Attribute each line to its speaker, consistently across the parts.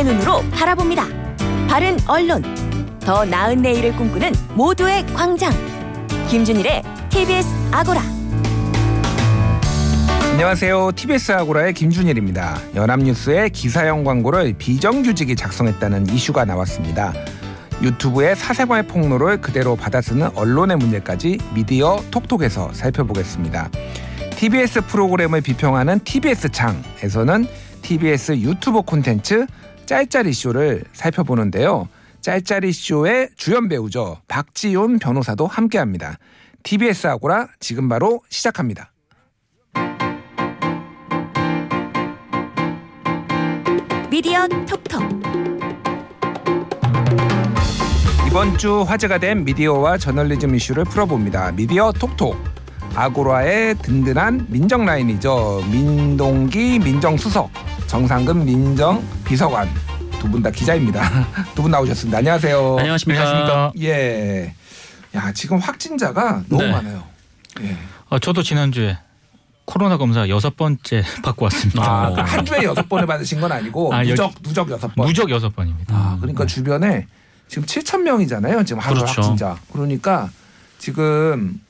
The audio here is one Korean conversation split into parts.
Speaker 1: 국민의 눈으로 바라봅니다. 바른 언론, 더 나은 내일을 꿈꾸는 모두의 광장. 김준일의 TBS 아고라.
Speaker 2: 안녕하세요. TBS 아고라의 김준일입니다. 연합뉴스의 기사형 광고를 비정규직이 작성했다는 이슈가 나왔습니다. 유튜브의 사생활 폭로를 그대로 받아쓰는 언론의 문제까지 미디어 톡톡에서 살펴보겠습니다. TBS 프로그램을 비평하는 TBS 창에서는 TBS 유튜브 콘텐츠 짤짤이 쇼를 살펴보는데요. 짤짤이 쇼의 주연 배우죠. 박지윤 변호사도 함께합니다. TBS 아고라 지금 바로 시작합니다.
Speaker 1: 미디어 톡톡.
Speaker 2: 이번 주 화제가 된 미디어와 저널리즘 이슈를 풀어봅니다. 미디어 톡톡. 아고라의 든든한 민정 라인이죠. 민동기 민정수석, 정상근 민정 비서관 두 분 다 기자입니다. 두 분 나오셨습니다. 안녕하세요.
Speaker 3: 안녕하십니까.
Speaker 4: 안녕하십니까.
Speaker 2: 예. 야 지금 확진자가 너무
Speaker 4: 네.
Speaker 2: 많아요. 예.
Speaker 4: 어, 저도 지난주에 코로나 검사 여섯 번째 받고 왔습니다.
Speaker 2: 아, 그한 주에 여섯 번을 받으신 건 아니고
Speaker 4: 아,
Speaker 2: 누적 누적 여섯 번.
Speaker 4: 무적 여섯 번입니다.
Speaker 2: 아, 그러니까 주변에 지금 7천 명이잖아요. 지금 하루
Speaker 4: 그렇죠.
Speaker 2: 확진자. 그러니까 지금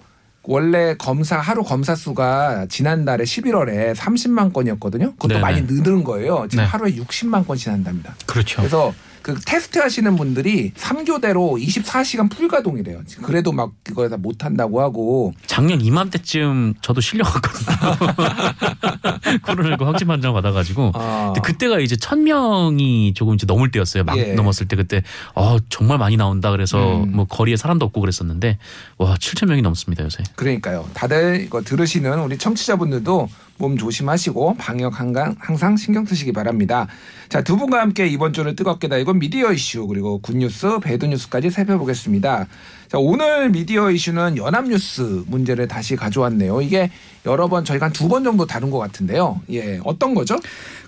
Speaker 2: 원래 검사 하루 검사 수가 지난달에 11월에 30만 건이었거든요. 그것도
Speaker 4: 네네.
Speaker 2: 많이 늘은 거예요. 지금
Speaker 4: 네.
Speaker 2: 하루에 60만 건씩 한답니다.
Speaker 4: 그렇죠.
Speaker 2: 그래서 그 테스트 하시는 분들이 3교대로 24시간 풀가동이래요. 그래도 막 그거 다못 한다고 하고
Speaker 3: 작년 이맘때쯤 저도 실려갔거든요. 코로나19 확진 판정 받아가지고.
Speaker 2: 아,
Speaker 3: 그때가 이제 천 명이 조금 이제 넘을 때였어요. 막
Speaker 2: 예.
Speaker 3: 넘었을 때 그때 어 정말 많이 나온다 그래서
Speaker 2: 음.
Speaker 3: 뭐 거리에 사람도 없고 그랬었는데 와 7천 명이 넘습니다 요새.
Speaker 2: 그러니까요. 다들 이거 들으시는 우리 청취자분들도 몸 조심하시고 방역 항상, 항상 신경 쓰시기 바랍니다. 자, 두 분과 함께 이번 주를 뜨겁게 달군 미디어 이슈 그리고 굿뉴스, 배드뉴스까지 살펴보겠습니다. 자, 오늘 미디어 이슈는 연합뉴스 문제를 다시 가져왔네요. 이게 여러 번 저희가 한 두 번 정도 다룬 것 같은데요. 예, 어떤 거죠?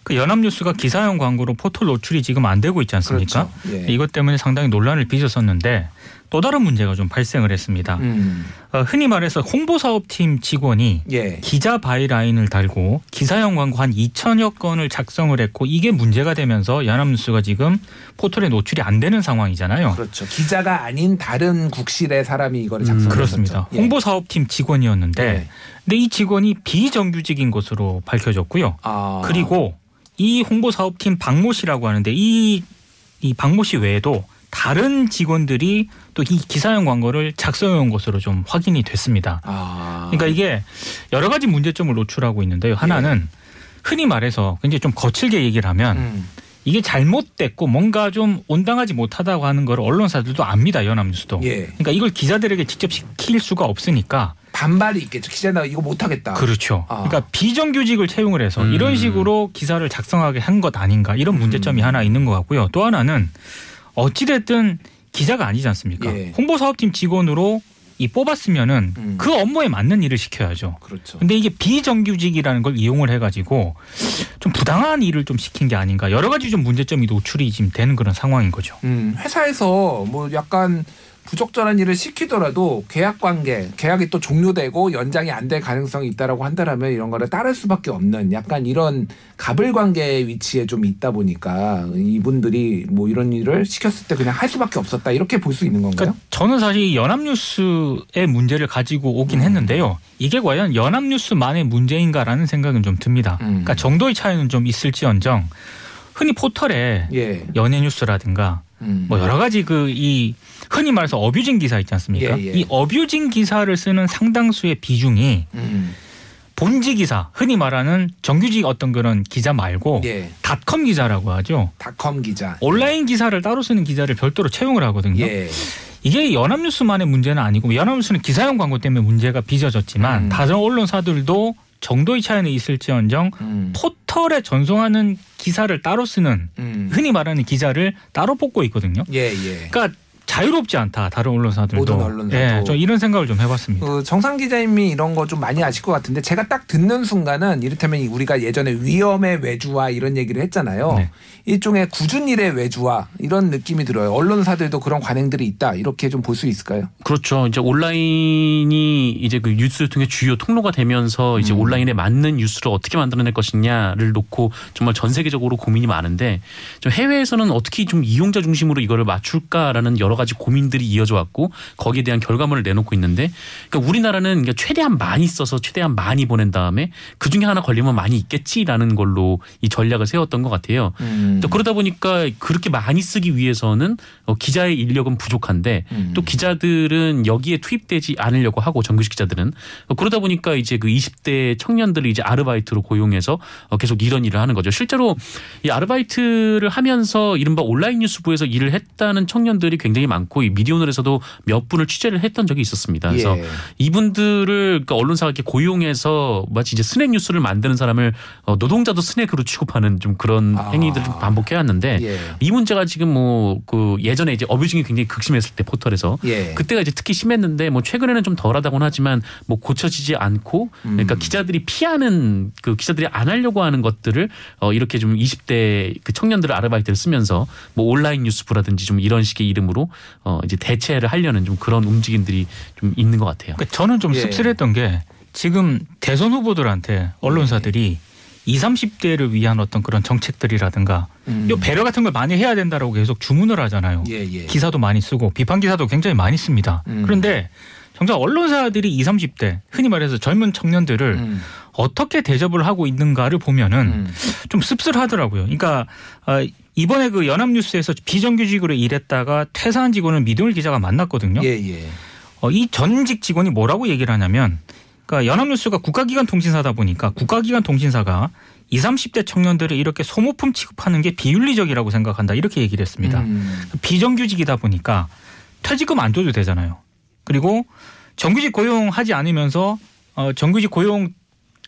Speaker 4: 그 연합뉴스가 기사형 광고로 포털 노출이 지금 안 되고 있지 않습니까?
Speaker 2: 그렇죠. 예.
Speaker 4: 이것 때문에 상당히 논란을 빚었었는데 또 다른 문제가 좀 발생을 했습니다.
Speaker 2: 음,
Speaker 4: 어, 흔히 말해서 홍보사업팀 직원이
Speaker 2: 예.
Speaker 4: 기자 byline을 달고 기사형 광고 한 2천여 건을 작성을 했고 이게 문제가 되면서 연합뉴스가 지금 포털에 노출이 안 되는 상황이잖아요.
Speaker 2: 그렇죠. 기자가 아닌 다른 국실의 사람이 이거를 작성했었죠.
Speaker 4: 그렇습니다.
Speaker 2: 예.
Speaker 4: 홍보사업팀 직원이었는데
Speaker 2: 예.
Speaker 4: 근데 이 직원이 비정규직인 것으로 밝혀졌고요.
Speaker 2: 아.
Speaker 4: 그리고 이 홍보사업팀 박모 씨라고 하는데 이, 이 박모 씨 외에도 다른 직원들이 또 이 기사형 광고를 작성해 온 것으로 좀 확인이 됐습니다.
Speaker 2: 아.
Speaker 4: 그러니까 이게 여러 가지 문제점을 노출하고 있는데요. 하나는 흔히 말해서 굉장히 좀 거칠게 얘기를 하면
Speaker 2: 음.
Speaker 4: 이게 잘못됐고 뭔가 좀 온당하지 못하다고 하는 걸 언론사들도 압니다. 연합뉴스도.
Speaker 2: 예.
Speaker 4: 그러니까 이걸 기자들에게 직접 시킬 수가 없으니까
Speaker 2: 반발이 있겠죠. 기자 나 이거 못 하겠다.
Speaker 4: 그렇죠.
Speaker 2: 아.
Speaker 4: 그러니까 비정규직을 채용을 해서
Speaker 3: 음.
Speaker 4: 이런 식으로 기사를 작성하게 한 것 아닌가 이런 문제점이
Speaker 2: 음.
Speaker 4: 하나 있는 것 같고요. 또 하나는 어찌됐든 기자가 아니지 않습니까?
Speaker 2: 예.
Speaker 4: 홍보사업팀 직원으로 이 뽑았으면은
Speaker 2: 음.
Speaker 4: 그 업무에 맞는 일을 시켜야죠.
Speaker 2: 그렇죠.
Speaker 4: 근데 이게 비정규직이라는 걸 이용을 해가지고 좀 부당한 일을 좀 시킨 게 아닌가 여러 가지 좀 문제점이 노출이 지금 되는 그런 상황인 거죠.
Speaker 2: 음, 회사에서 뭐 약간 부적절한 일을 시키더라도 계약 관계, 계약이 또 종료되고 연장이 안 될 가능성이 있다라고 한다라면 이런 거를 따를 수밖에 없는 약간 이런 갑을 관계 위치에 좀 있다 보니까 이분들이 뭐 이런 일을 시켰을 때 그냥 할 수밖에 없었다 이렇게 볼 수 있는 건가요?
Speaker 4: 그러니까 저는 사실 연합뉴스의 문제를 가지고 오긴
Speaker 2: 음.
Speaker 4: 했는데 이게 과연 연합뉴스만의 문제인가라는 생각은 좀 듭니다.
Speaker 2: 음.
Speaker 4: 그러니까 정도의 차이는 좀 있을지언정 흔히 포털에
Speaker 2: 예.
Speaker 4: 연예뉴스라든가
Speaker 2: 음.
Speaker 4: 뭐 여러 가지 그이 흔히 말해서 어뷰징 기사 있지 않습니까?
Speaker 2: 예, 예.
Speaker 4: 이 어뷰징 기사를 쓰는 상당수의 비중이
Speaker 2: 음.
Speaker 4: 본지 기사, 흔히 말하는 정규직 어떤 그런 기자 말고
Speaker 2: 예.
Speaker 4: 닷컴 기자라고 하죠.
Speaker 2: 닷컴 기자.
Speaker 4: 온라인 기사를 따로 쓰는 기자를 별도로 채용을 하거든요.
Speaker 2: 예.
Speaker 4: 이게 연합뉴스만의 문제는 아니고 연합뉴스는 기사형 광고 때문에 문제가 빚어졌지만
Speaker 2: 음.
Speaker 4: 다른 언론사들도 정도의 차이는 있을지언정
Speaker 2: 음.
Speaker 4: 포털에 전송하는 기사를 따로 쓰는
Speaker 2: 음.
Speaker 4: 흔히 말하는 기자를 따로 뽑고 있거든요.
Speaker 2: 예, 예.
Speaker 4: 그러니까 자유롭지 않다. 다른 언론사들도.
Speaker 2: 모든 언론사도.
Speaker 4: 예, 저 이런 생각을 좀 해봤습니다.
Speaker 2: 그 정상 기자님이 이런 거 좀 많이 아실 것 같은데 제가 딱 듣는 순간은 이를테면 우리가 예전에 위험의 외주화 이런 얘기를 했잖아요.
Speaker 4: 네.
Speaker 2: 일종의 굳은 일의 외주화 이런 느낌이 들어요. 언론사들도 그런 관행들이 있다 이렇게 좀 볼 수 있을까요?
Speaker 3: 그렇죠. 이제 온라인이 이제 그 뉴스 통해 주요 통로가 되면서 이제
Speaker 2: 음.
Speaker 3: 온라인에 맞는 뉴스를 어떻게 만들어낼 것이냐를 놓고 정말 전 세계적으로 고민이 많은데 좀 해외에서는 어떻게 좀 이용자 중심으로 이거를 맞출까라는 여러 가지 고민들이 이어져 왔고 거기에 대한 결과물을 내놓고 있는데 그러니까 우리나라는 그러니까 최대한 많이 써서 최대한 많이 보낸 다음에 그 중에 하나 걸리면 많이 있겠지라는 걸로 이 전략을 세웠던 것 같아요.
Speaker 2: 음.
Speaker 3: 또 그러다 보니까 그렇게 많이 쓰기 위해서는 어, 기자의 인력은 부족한데
Speaker 2: 음.
Speaker 3: 또 기자들은 여기에 투입되지 않으려고 하고 정규직 기자들은 어, 그러다 보니까 이제 그 20대 청년들을 이제 아르바이트로 고용해서 어, 계속 이런 일을 하는 거죠. 실제로 이 아르바이트를 하면서 이른바 온라인 뉴스부에서 일을 했다는 청년들이 굉장히 많고 이 미디어오늘에서도 몇 분을 취재를 했던 적이 있었습니다. 그래서
Speaker 2: 예.
Speaker 3: 이분들을 그러니까 언론사가 이렇게 고용해서 마치 이제 스낵 뉴스를 만드는 사람을 어, 노동자도 스낵으로 취급하는 좀 그런
Speaker 2: 아.
Speaker 3: 행위들을 좀 반복해 왔는데
Speaker 2: 예.
Speaker 3: 이 문제가 지금 뭐 그 예전에 이제 어뷰징이 굉장히 극심했을 때 포털에서
Speaker 2: 예.
Speaker 3: 그때가 이제 특히 심했는데 뭐 최근에는 좀 덜하다고는 하지만 뭐 고쳐지지 않고 그러니까
Speaker 2: 음.
Speaker 3: 기자들이 피하는 그 기자들이 안 하려고 하는 것들을 어 이렇게 좀 20대 그 청년들 아르바이트를 쓰면서 뭐 온라인 뉴스부라든지 좀 이런 식의 이름으로 어 이제 대체를 하려는 좀 그런 움직임들이 좀 있는 것 같아요.
Speaker 4: 그러니까 저는 좀
Speaker 2: 예.
Speaker 4: 씁쓸했던 게 지금 대선 후보들한테 언론사들이 20, 30대를 위한 어떤 그런 정책들이라든가
Speaker 2: 음.
Speaker 4: 이 배려 같은 걸 많이 해야 된다라고 계속 주문을 하잖아요.
Speaker 2: 예, 예.
Speaker 4: 기사도 많이 쓰고 비판 기사도 굉장히 많이 씁니다.
Speaker 2: 음.
Speaker 4: 그런데 정작 언론사들이 20, 30대 흔히 말해서 젊은 청년들을
Speaker 2: 음.
Speaker 4: 어떻게 대접을 하고 있는가를 보면은
Speaker 2: 음.
Speaker 4: 좀 씁쓸하더라고요. 그러니까 어, 이번에 그 연합뉴스에서 비정규직으로 일했다가 퇴사한 직원을 미동일 기자가 만났거든요.
Speaker 2: 예, 예.
Speaker 4: 어, 이 전직 직원이 뭐라고 얘기를 하냐면 그러니까 연합뉴스가 국가기관 통신사다 보니까 국가기관 통신사가 20, 30대 청년들을 이렇게 소모품 취급하는 게 비윤리적이라고 생각한다. 이렇게 얘기를 했습니다.
Speaker 2: 음.
Speaker 4: 비정규직이다 보니까 퇴직금 안 줘도 되잖아요. 그리고 정규직 고용하지 않으면서 어 정규직 고용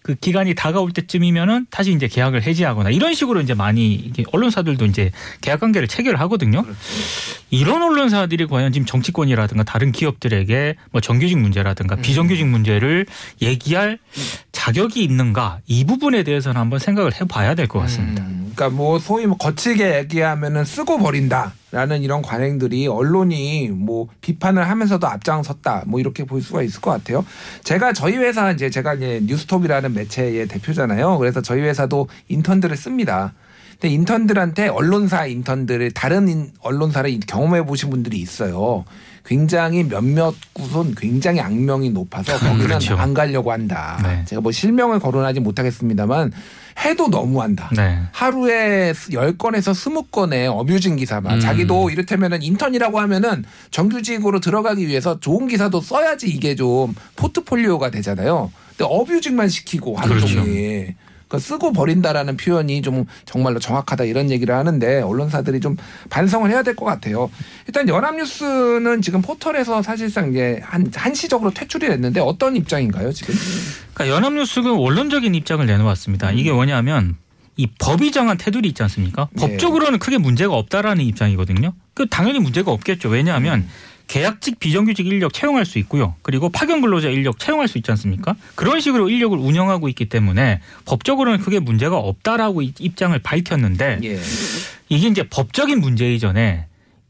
Speaker 4: 그 기간이 다가올 때쯤이면은 다시 이제 계약을 해지하거나 이런 식으로 이제 많이 언론사들도 이제 계약 관계를 체결을 하거든요. 이런 언론사들이 과연 지금 정치권이라든가 다른 기업들에게 뭐 정규직 문제라든가 비정규직 문제를 얘기할 자격이 있는가 이 부분에 대해서는 한번 생각을 해봐야 될 것 같습니다.
Speaker 2: 음, 그러니까 뭐 소위 뭐 거칠게 얘기하면은 쓰고 버린다라는 이런 관행들이 언론이 뭐 비판을 하면서도 앞장섰다 뭐 이렇게 볼 수가 있을 것 같아요. 제가 저희 회사 이제 제가 이제 뉴스톱이라는 매체의 대표잖아요. 그래서 저희 회사도 인턴들을 씁니다. 근데 인턴들한테 언론사 인턴들을 다른 인- 언론사를 경험해 보신 분들이 있어요. 굉장히 몇몇 곳은 굉장히 악명이 높아서 거기는
Speaker 4: 그렇죠.
Speaker 2: 안 가려고 한다.
Speaker 4: 네.
Speaker 2: 제가 뭐 실명을 거론하지 못하겠습니다만 해도 너무한다.
Speaker 4: 네.
Speaker 2: 하루에 10건에서 20건의 abusing 기사만
Speaker 3: 음.
Speaker 2: 자기도 이를테면은 인턴이라고 하면은 정규직으로 들어가기 위해서 좋은 기사도 써야지 이게 좀 포트폴리오가 되잖아요. 근데 어뷰징만 시키고 하루
Speaker 4: 그렇죠.
Speaker 2: 종일 그 쓰고 버린다라는 표현이 좀 정말로 정확하다 이런 얘기를 하는데 언론사들이 좀 반성을 해야 될 것 같아요. 일단 연합뉴스는 지금 포털에서 사실상 이제 한 한시적으로 퇴출이 됐는데 어떤 입장인가요 지금?
Speaker 4: 그러니까 연합뉴스가 원론적인 입장을 내놓았습니다. 이게 뭐냐면 이 법이 정한 테두리 있지 않습니까?
Speaker 2: 예.
Speaker 4: 법적으로는 크게 문제가 없다라는 입장이거든요. 그 당연히 문제가 없겠죠. 왜냐하면 계약직 비정규직 인력 채용할 수 있고요. 그리고 파견 근로자 인력 채용할 수 있지 않습니까? 그런 식으로 인력을 운영하고 있기 때문에 법적으로는 크게 문제가 없다라고 이- 입장을 밝혔는데
Speaker 2: 예.
Speaker 4: 이게 이제 법적인 문제 이전에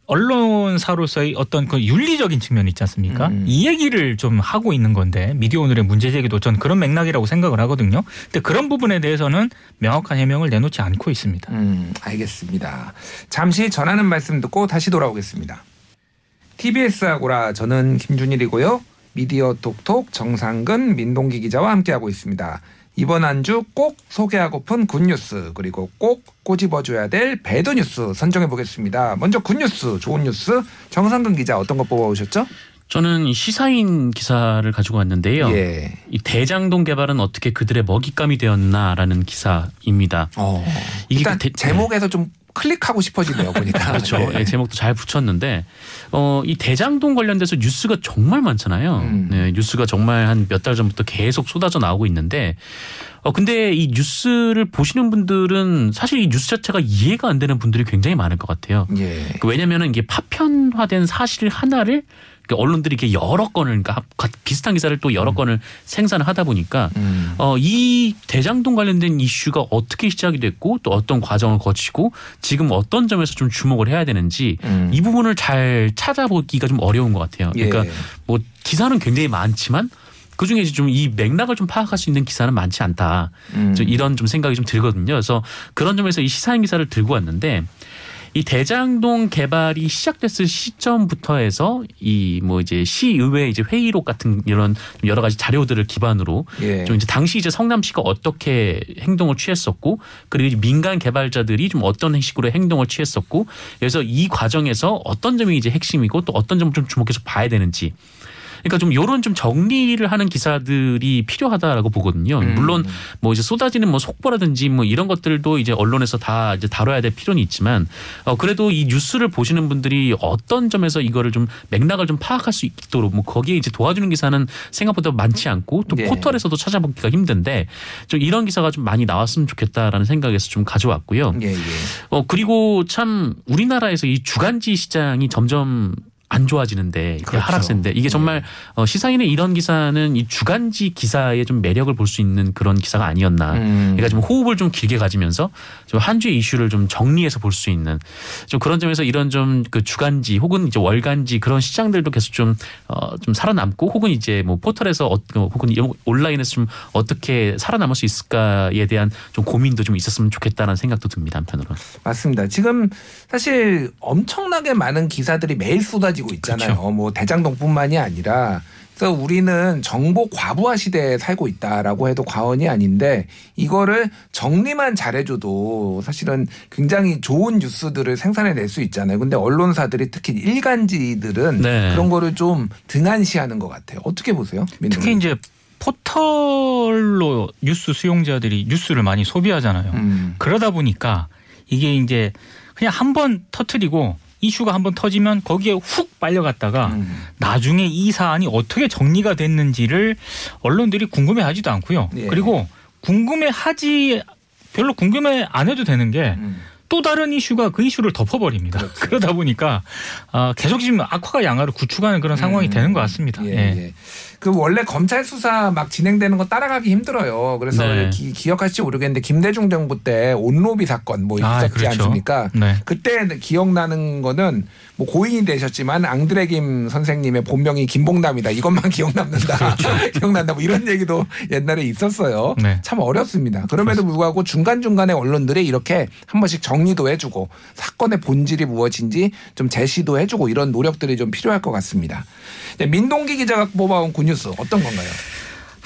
Speaker 4: 언론사로서의 어떤 그 윤리적인 측면 있지 않습니까?
Speaker 2: 음.
Speaker 4: 이 얘기를 좀 하고 있는 건데 미디어 오늘의 문제 제기도 전 그런 맥락이라고 생각을 하거든요. 근데 그런 부분에 대해서는 명확한 해명을 내놓지 않고 있습니다.
Speaker 2: 음, 알겠습니다. 잠시 전하는 말씀 듣고 다시 돌아오겠습니다. TBS 아고라 저는 김준일이고요. 미디어 톡톡 정상근 민동기 기자와 함께하고 있습니다. 이번 한 주 꼭 소개하고픈 good news 그리고 꼭 꼬집어줘야 될 bad news 선정해 보겠습니다. 먼저 good news 좋은 뉴스 정상근 기자 어떤 거 뽑아오셨죠?
Speaker 3: 저는 이 시사인 기사를 가지고 왔는데요.
Speaker 2: 예.
Speaker 3: 이 대장동 개발은 어떻게 그들의 먹잇감이 되었나라는 기사입니다.
Speaker 2: 어.
Speaker 3: 이게
Speaker 2: 일단
Speaker 3: 그 대-
Speaker 2: 제목에서 좀 클릭하고 싶어지네요 보니까.
Speaker 3: 그렇죠.
Speaker 2: 네.
Speaker 3: 예, 제목도 잘 붙였는데 어, 이 대장동 관련돼서 뉴스가 정말 많잖아요.
Speaker 2: 음.
Speaker 3: 네, 뉴스가 정말 한 몇 달 전부터 계속 쏟아져 나오고 있는데 어 근데 이 뉴스를 보시는 분들은 사실 이 뉴스 자체가 이해가 안 되는 분들이 굉장히 많을 것 같아요.
Speaker 2: 예.
Speaker 3: 그 왜냐면은 이게 파편화된 사실 하나를 그 언론들이 이렇게 여러 건을 그러니까 합- 비슷한 기사를 또 여러 건을 생산을 하다 보니까
Speaker 2: 음.
Speaker 3: 어, 이 대장동 관련된 이슈가 어떻게 시작이 됐고 또 어떤 과정을 거치고 지금 어떤 점에서 좀 주목을 해야 되는지
Speaker 2: 음.
Speaker 3: 이 부분을 잘 찾아보기가 좀 어려운 것 같아요. 그러니까
Speaker 2: 예.
Speaker 3: 뭐 기사는 굉장히 많지만 그 중에 좀 이 맥락을 좀 파악할 수 있는 기사는 많지 않다.
Speaker 2: 음.
Speaker 3: 좀 이런 좀 생각이 좀 들거든요. 그래서 그런 점에서 이 시사인 기사를 들고 왔는데 이 대장동 개발이 시작됐을 시점부터 해서 이 뭐 이제 시의회 이제 회의록 같은 이런 여러 가지 자료들을 기반으로
Speaker 2: 예.
Speaker 3: 좀 이제 당시 이제 성남시가 어떻게 행동을 취했었고 그리고 민간 개발자들이 좀 어떤 식으로 행동을 취했었고 그래서 이 과정에서 어떤 점이 이제 핵심이고 또 어떤 점을 좀 주목해서 봐야 되는지 그러니까 좀 요런 좀 정리를 하는 기사들이 필요하다라고 보거든요.
Speaker 2: 음.
Speaker 3: 물론 뭐 이제 쏟아지는 뭐 속보라든지 뭐 이런 것들도 이제 언론에서 다 이제 다뤄야 될 필요는 있지만 어 그래도 이 뉴스를 보시는 분들이 어떤 점에서 이거를 좀 맥락을 좀 파악할 수 있도록 뭐 거기에 이제 도와주는 기사는 생각보다 많지 않고 또
Speaker 2: 예.
Speaker 3: 포털에서도 찾아보기가 힘든데 좀 이런 기사가 좀 많이 나왔으면 좋겠다라는 생각에서 좀 가져왔고요.
Speaker 2: 예, 예.
Speaker 3: 어 그리고 참 우리나라에서 이 주간지 시장이 점점 안 좋아지는데
Speaker 2: 그렇죠.
Speaker 3: 하락세인데 이게 정말 어, 시사인의 이런 기사는 이 주간지 기사의 좀 매력을 볼 수 있는 그런 기사가 아니었나.
Speaker 2: 음.
Speaker 3: 그러니까 좀 호흡을 좀 길게 가지면서 좀 한 주의 이슈를 좀 정리해서 볼 수 있는 좀 그런 점에서 이런 좀 그 주간지 혹은 이제 월간지 그런 시장들도 계속 좀 어, 좀 살아남고 혹은 이제 뭐 포털에서 어, 혹은 이 온라인에서 좀 어떻게 살아남을 수 있을까에 대한 좀 고민도 좀 있었으면 좋겠다는 생각도 듭니다 한편으로.
Speaker 2: 맞습니다. 지금 사실 엄청나게 많은 기사들이 매일 쏟아지고 있잖아요.
Speaker 3: 그렇죠.
Speaker 2: 뭐 대장동뿐만이 아니라 그래서 우리는 정보 과부하 시대에 살고 있다라고 해도 과언이 아닌데 이거를 정리만 잘해줘도 사실은 굉장히 좋은 뉴스들을 생산해낼 수 있잖아요. 근데 언론사들이 특히 일간지들은
Speaker 3: 네.
Speaker 2: 그런 거를 좀 등한시하는 것 같아요. 어떻게 보세요?
Speaker 4: 특히 이제 포털로 뉴스 수용자들이 뉴스를 많이 소비하잖아요.
Speaker 2: 음.
Speaker 4: 그러다 보니까 이게 이제 그냥 한 번 터트리고 이슈가 한번 터지면 거기에 훅 빨려갔다가
Speaker 2: 음.
Speaker 4: 나중에 이 사안이 어떻게 정리가 됐는지를 언론들이 궁금해하지도 않고요.
Speaker 2: 예.
Speaker 4: 그리고 궁금해하지 별로 궁금해 안 해도 되는 게
Speaker 2: 음.
Speaker 4: 또 다른 이슈가 그 이슈를 덮어버립니다.
Speaker 2: 그렇죠.
Speaker 4: 그러다 보니까 아, 계속 지금 악화가 양화를 구축하는 그런 상황이
Speaker 2: 음.
Speaker 4: 되는 것 같습니다.
Speaker 2: 예,
Speaker 4: 예.
Speaker 2: 예. 그 원래 검찰 수사 막 진행되는 거 따라가기 힘들어요. 그래서
Speaker 3: 네.
Speaker 2: 기, 억할지 모르겠는데 김대중 정부 때 온로비 사건 뭐
Speaker 4: 아,
Speaker 2: 있었지
Speaker 4: 그렇죠.
Speaker 2: 않습니까?
Speaker 4: 네.
Speaker 2: 그때 기억나는 거는 뭐 고인이 되셨지만 앙드레 김 선생님의 본명이 김봉남이다. 이것만 기억 남는다. 기억난다. 뭐 이런 얘기도 옛날에 있었어요.
Speaker 4: 네.
Speaker 2: 참 어렵습니다. 그럼에도 불구하고 중간중간에 언론들이 이렇게 한 번씩 정리도 해주고 사건의 본질이 무엇인지 좀 제시도 해주고 이런 노력들이 좀 필요할 것 같습니다. 네, 민동기 기자가 뽑아온 굿뉴스 어떤 건가요?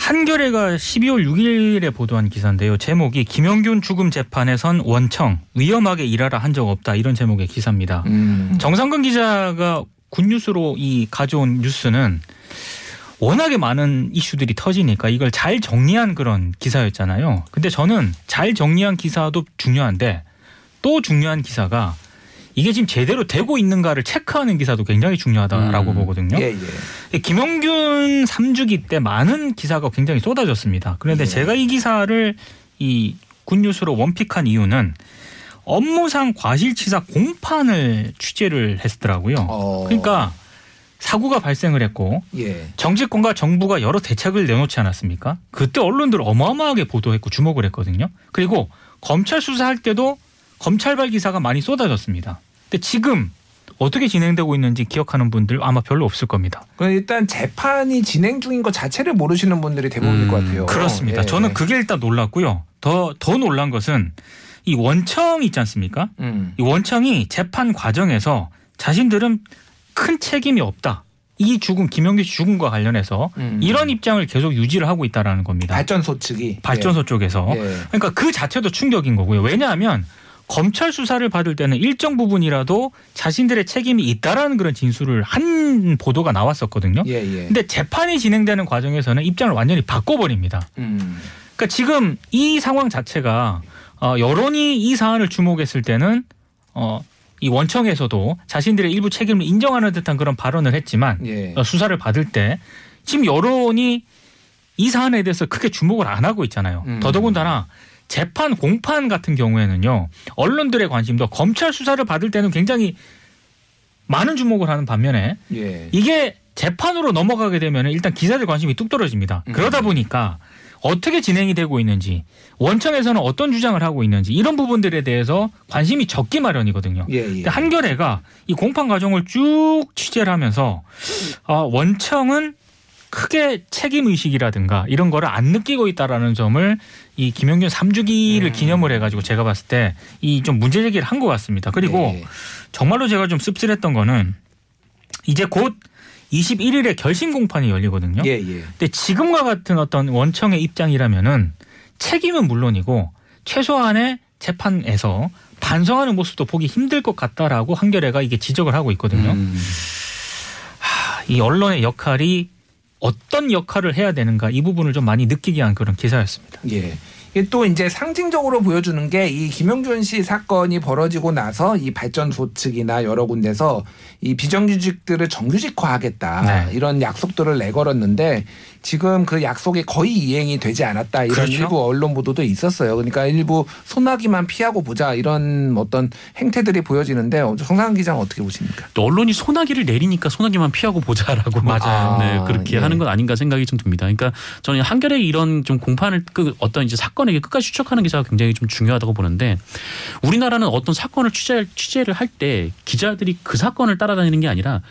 Speaker 4: 한겨레가 12월 6일에 보도한 기사인데요. 제목이 김영균 죽음 재판에선 원청 위험하게 일하라 한 적 없다 이런 제목의 기사입니다.
Speaker 2: 음.
Speaker 4: 정상근 기자가 굿뉴스로 이 가져온 뉴스는 워낙에 많은 이슈들이 터지니까 이걸 잘 정리한 그런 기사였잖아요. 근데 저는 잘 정리한 기사도 중요한데 또 중요한 기사가 이게 지금 제대로 되고 있는가를 체크하는 기사도 굉장히 중요하다라고
Speaker 3: 음.
Speaker 4: 보거든요.
Speaker 2: 예, 예.
Speaker 4: 김영균 3주기 때 많은 기사가 굉장히 쏟아졌습니다. 그런데
Speaker 2: 예.
Speaker 4: 제가 이 기사를 이 굿뉴스로 원픽한 이유는 업무상 과실치사 공판을 취재를 했더라고요.
Speaker 2: 어.
Speaker 4: 그러니까 사고가 발생을 했고
Speaker 2: 예.
Speaker 4: 정치권과 정부가 여러 대책을 내놓지 않았습니까? 그때 언론들 어마어마하게 보도했고 주목을 했거든요. 그리고 검찰 수사할 때도 검찰발 기사가 많이 쏟아졌습니다. 근데 지금 어떻게 진행되고 있는지 기억하는 분들 아마 별로 없을 겁니다.
Speaker 2: 일단 재판이 진행 중인 것 자체를 모르시는 분들이 대부분일
Speaker 3: 음,
Speaker 2: 것 같아요.
Speaker 4: 그렇습니다.
Speaker 2: 예.
Speaker 4: 저는 그게 일단 놀랐고요. 더, 더 놀란 것은 이 원청 있지 않습니까?
Speaker 2: 음.
Speaker 4: 이 원청이 재판 과정에서 자신들은 큰 책임이 없다. 이 죽음, 김영규 씨 죽음과 관련해서
Speaker 2: 음.
Speaker 4: 이런 입장을 계속 유지를 하고 있다라는 겁니다.
Speaker 2: 발전소 측이
Speaker 4: 발전소 쪽에서.
Speaker 2: 예. 예.
Speaker 4: 그러니까 그 자체도 충격인 거고요. 왜냐하면 검찰 수사를 받을 때는 일정 부분이라도 자신들의 책임이 있다라는 그런 진술을 한 보도가 나왔었거든요.
Speaker 2: 예, 예.
Speaker 4: 근데 재판이 진행되는 과정에서는 입장을 완전히 바꿔버립니다.
Speaker 2: 음.
Speaker 4: 그러니까 지금 이 상황 자체가 어, 여론이 이 사안을 주목했을 때는 어, 이 원청에서도 자신들의 일부 책임을 인정하는 듯한 그런 발언을 했지만
Speaker 2: 예.
Speaker 4: 어, 수사를 받을 때 지금 여론이 이 사안에 대해서 크게 주목을 안 하고 있잖아요.
Speaker 2: 음.
Speaker 4: 더더군다나 재판 공판 같은 경우에는요 언론들의 관심도 검찰 수사를 받을 때는 굉장히 많은 주목을 하는 반면에
Speaker 2: 예.
Speaker 4: 이게 재판으로 넘어가게 되면 일단 기자들 관심이 뚝 떨어집니다.
Speaker 2: 음.
Speaker 4: 그러다 보니까 어떻게 진행이 되고 있는지 원청에서는 어떤 주장을 하고 있는지 이런 부분들에 대해서 관심이 적기 마련이거든요.
Speaker 2: 예, 예.
Speaker 4: 한겨레가 이 공판 과정을 쭉 취재를 하면서 아, 원청은 크게 책임 의식이라든가 이런 거를 안 느끼고 있다라는 점을 이 김영균 3주기를
Speaker 2: 음.
Speaker 4: 기념을 해가지고 제가 봤을 때 이 좀 문제 제기를 한 것 같습니다. 그리고
Speaker 2: 예.
Speaker 4: 정말로 제가 좀 씁쓸했던 거는 이제 곧 21일에 결심 공판이 열리거든요.
Speaker 2: 예, 예.
Speaker 4: 근데 지금과 같은 어떤 원청의 입장이라면은 책임은 물론이고 최소한의 재판에서 반성하는 모습도 보기 힘들 것 같다라고 한겨레가 이게 지적을 하고 있거든요.
Speaker 2: 음.
Speaker 4: 하, 이 언론의 역할이 어떤 역할을 해야 되는가 이 부분을 좀 많이 느끼게 한 그런 기사였습니다.
Speaker 2: 예. 또 이제 상징적으로 보여주는 게 이 김영준 씨 사건이 벌어지고 나서 이 발전소 측이나 여러 군데서 이 비정규직들을 정규직화하겠다
Speaker 4: 네.
Speaker 2: 이런 약속들을 내걸었는데 지금 그 약속이 거의 이행이 되지 않았다 이런
Speaker 4: 그렇죠.
Speaker 2: 일부 언론 보도도 있었어요. 그러니까 일부 소나기만 피하고 보자 이런 어떤 행태들이 보여지는데 정상환 기자는 어떻게 보십니까?
Speaker 3: 또 언론이 소나기를 내리니까 소나기만 피하고 보자라고
Speaker 4: 맞아요.
Speaker 3: 네, 그렇게
Speaker 2: 예.
Speaker 3: 하는 건 아닌가 생각이 좀 듭니다. 그러니까 저는 한겨레 이런 좀 공판을 그 어떤 이제 사건에게 끝까지 추적하는 기사가 굉장히 좀 중요하다고 보는데 우리나라는 어떤 사건을 취재 취재를 할 때 기자들이 그 사건을 따라다니는 게 아니라